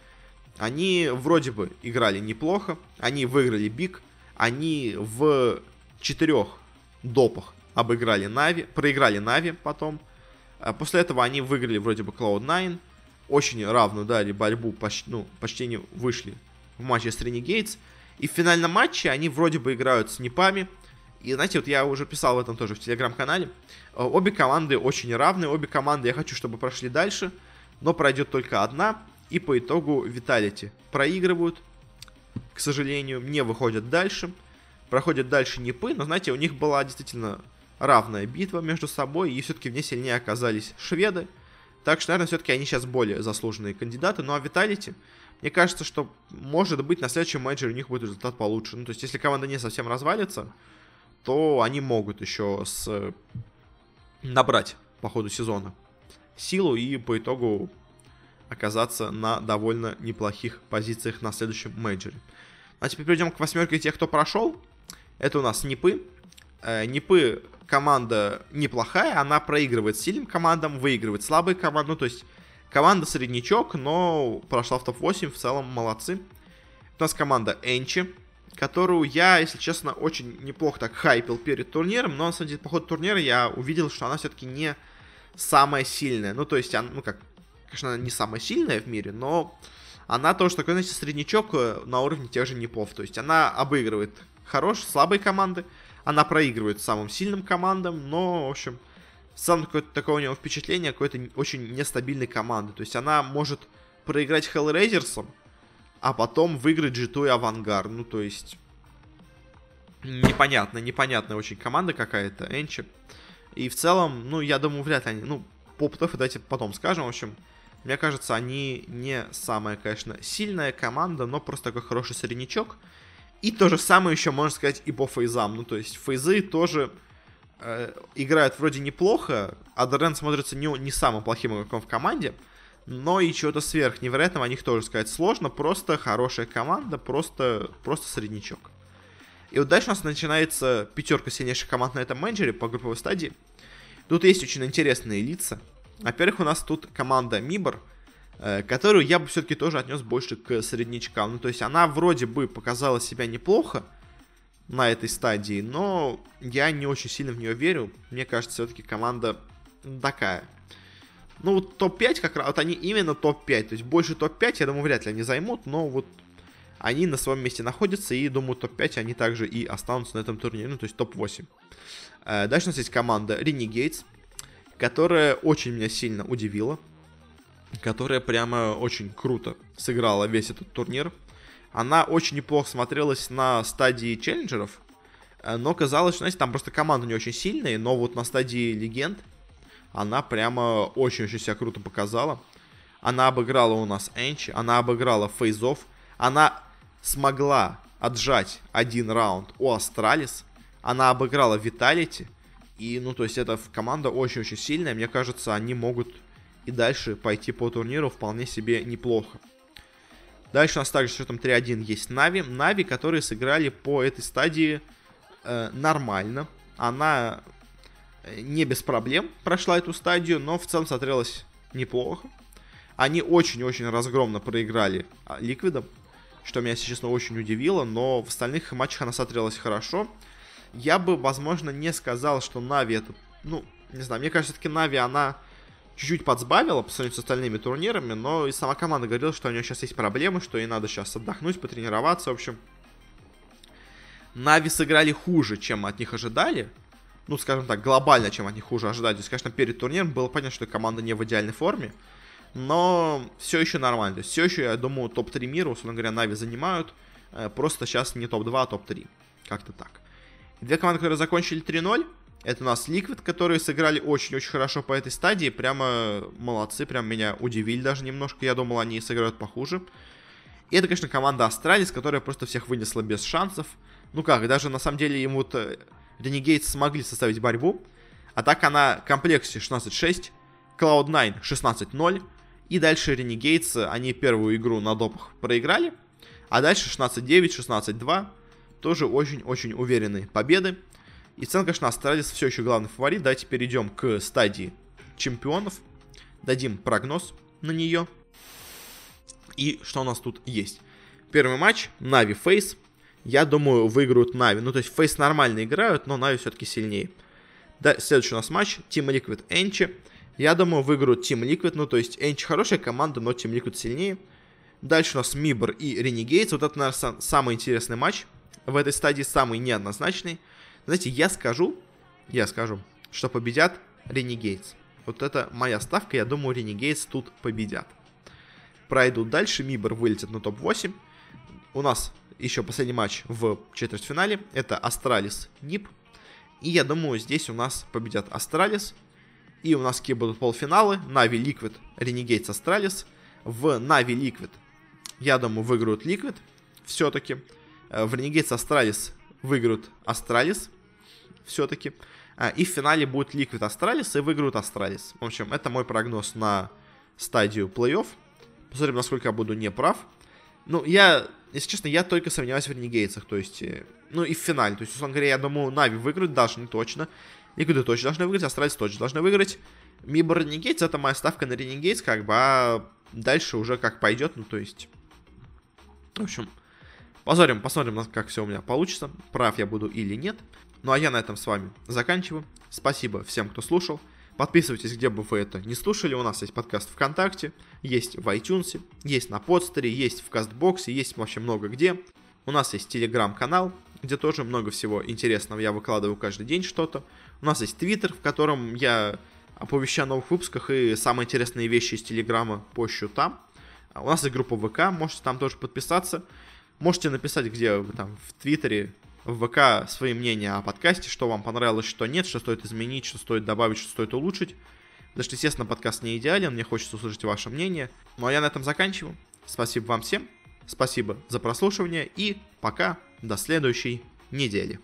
Они вроде бы играли неплохо. Они выиграли BIG. Они в четырех допах обыграли Navi, проиграли Navi потом. А после этого они выиграли вроде бы Cloud9 очень равную дали борьбу, почти, ну, почти не вышли в матче с Ренегейтс. И в финальном матче они вроде бы играют с Непами. И, знаете, вот я уже писал в этом тоже в телеграм-канале. Э, обе команды очень равны. Обе команды я хочу, чтобы прошли дальше. Но пройдет только одна. И по итогу Виталити проигрывают. К сожалению, не выходят дальше. Проходят дальше Непы. Но, знаете, у них была действительно равная битва между собой. И все-таки вне сильнее оказались шведы. Так что, наверное, все-таки они сейчас более заслуженные кандидаты. Ну а Виталити, мне кажется, что, может быть, на следующем менеджере у них будет результат получше. Ну, то есть, если команда не совсем развалится, то они могут еще с... набрать по ходу сезона силу и по итогу оказаться на довольно неплохих позициях на следующем менеджере. А теперь перейдем к восьмерке тех, кто прошел. Это у нас Нипы. Э, Нипы команда неплохая, она проигрывает сильным командам, выигрывает слабые команды. Ну, то есть команда среднячок, но прошла в топ-8, в целом молодцы. У нас команда Энчи, которую я, если честно, очень неплохо так хайпил перед турниром, но на самом деле по ходу турнира я увидел, что она все-таки не самая сильная. Ну, то есть, она, ну как, конечно, она не самая сильная в мире, но она тоже такой, знаете, среднячок э, на уровне тех же Непов. То есть она обыгрывает хорошие, слабые команды, она проигрывает самым сильным командам, но, в общем, сам какое-то такое у него впечатление какой-то очень нестабильной команды. То есть она может проиграть Hellraisers'ом, а потом выиграть G2 и Авангар. Ну, то есть... Непонятно, непонятная очень команда какая-то, Энчи. И в целом, ну, я думаю, вряд ли они... Ну, по опыту давайте потом скажем. В общем, мне кажется, они не самая, конечно, сильная команда, но просто такой хороший среднячок. И то же самое еще можно сказать и по фейзам. Ну, то есть фейзы тоже э, играют вроде неплохо, а Дорен смотрится не, не самым плохим игроком в команде, но и чего-то сверх невероятного о них тоже сказать сложно. Просто хорошая команда, просто, просто среднячок. И вот дальше у нас начинается пятерка сильнейших команд на этом менеджере по групповой стадии. Тут есть очень интересные лица. Во-первых, у нас тут команда Мибор – Э, которую я бы все-таки тоже отнес больше к среднячкам. Ну, то есть она вроде бы показала себя неплохо на этой стадии, но я не очень сильно в нее верю. Мне кажется, все-таки команда такая. Ну, вот топ-5 как раз, вот они именно топ-5. То есть больше топ-5, я думаю, вряд ли они займут, но вот они на своем месте находятся, и, думаю, топ-5 они также и останутся на этом турнире, ну, то есть топ-8. Э, дальше у нас есть команда Renegades, которая очень меня сильно удивила, которая прямо очень круто сыграла весь этот турнир. Она очень неплохо смотрелась на стадии челленджеров, э, но казалось, что, знаете, там просто команда не очень сильная, но вот на стадии легенд она прямо очень-очень себя круто показала. Она обыграла у нас ENCE, она обыграла FaZe ов, она смогла отжать один раунд у Astralis, она обыграла Vitality, и, ну, то есть, эта команда очень-очень сильная, мне кажется, они могут и дальше пойти по турниру вполне себе неплохо. Дальше у нас также с счетом 3-1 есть Navi. Navi, которые сыграли по этой стадии э, нормально. Она э, не без проблем прошла эту стадию, но в целом смотрелась неплохо. Они очень-очень разгромно проиграли а, Ликвидам что меня, если честно, очень удивило, но в остальных матчах она смотрелась хорошо. Я бы, возможно, не сказал, что Navi это, ну, не знаю, мне кажется, все-таки Navi, она чуть-чуть подсбавила по сравнению с остальными турнирами, но и сама команда говорила, что у нее сейчас есть проблемы, что ей надо сейчас отдохнуть, потренироваться, в общем. Нави сыграли хуже, чем от них ожидали. Ну, скажем так, глобально, чем от них хуже ожидали. То есть, конечно, перед турниром было понятно, что команда не в идеальной форме но все еще нормально. То есть все еще, я думаю, топ-3 мира, условно говоря, Нави занимают. Э, просто сейчас не топ-2, а топ-3. Как-то так. Две команды, которые закончили 3-0, это у нас Liquid, которые сыграли очень-очень хорошо по этой стадии. Прямо молодцы, прям меня удивили даже немножко. Я думал, они сыграют похуже. И это, конечно, команда Astralis, которая просто всех вынесла без шансов. Ну как, даже на самом деле им-то Renegades смогли составить борьбу. А так она compLexity 16-6, Cloud9 16-0, и дальше Renegades, они первую игру на допах проиграли. А дальше 16-9, 16-2. Тоже очень-очень уверенные победы. И целом, конечно, Astralis все еще главный фаворит. Давайте перейдем к стадии чемпионов. Дадим прогноз на нее. И что у нас тут есть? Первый матч. Navi FaZe. Я думаю, выиграют Navi. Ну, то есть FaZe нормально играют, но Navi все-таки сильнее. Да, следующий у нас матч. Team Liquid ENCE. Я думаю, выиграют Team Liquid, ну то есть ENCE хорошая команда, но Team Liquid сильнее. Дальше у нас MIBR и Renegades. Вот это, наверное, самый интересный матч. В этой стадии самый неоднозначный. Знаете, я скажу, я скажу, что победят Renegades. Вот это моя ставка, я думаю, Renegades тут победят. Пройдут дальше, MIBR вылетит на топ-8. У нас еще последний матч в четвертьфинале. Это Astralis NiP. И я думаю, здесь у нас победят Astralis, и у нас какие будут полуфиналы. Navi Liquid, Renegades Astralis. В Navi Liquid, я думаю, выиграют Liquid все-таки. Э, в Renegades Astralis выиграют Astralis все-таки. Э, и в финале будет Liquid Astralis и выиграют Astralis. В общем, это мой прогноз на стадию плей-офф. Посмотрим, насколько я буду не прав. Ну, я, если честно, я только сомневаюсь в Ренегейцах, то есть, э, ну и в финале. То есть, условно говоря, я думаю, Navi выиграют, не точно. Ликвиды точно должны выиграть, Astralis точно должны выиграть. Мибор Ренегейтс, это моя ставка на Ренегейтс, как бы, а дальше уже как пойдет, ну, то есть... В общем, посмотрим, посмотрим, как все у меня получится, прав я буду или нет. Ну, а я на этом с вами заканчиваю. Спасибо всем, кто слушал. Подписывайтесь, где бы вы это не слушали. У нас есть подкаст ВКонтакте, есть в iTunes, есть на подстере, есть в Кастбоксе, есть вообще много где. У нас есть телеграм-канал, где тоже много всего интересного. Я выкладываю каждый день что-то. У нас есть Твиттер, в котором я оповещаю о новых выпусках и самые интересные вещи из Телеграма пощу там. А у нас есть группа ВК, можете там тоже подписаться. Можете написать, где вы там в Твиттере, в ВК свои мнения о подкасте, что вам понравилось, что нет, что стоит изменить, что стоит добавить, что стоит улучшить. Потому что, естественно, подкаст не идеален, мне хочется услышать ваше мнение. Ну а я на этом заканчиваю. Спасибо вам всем, спасибо за прослушивание и пока, до следующей недели.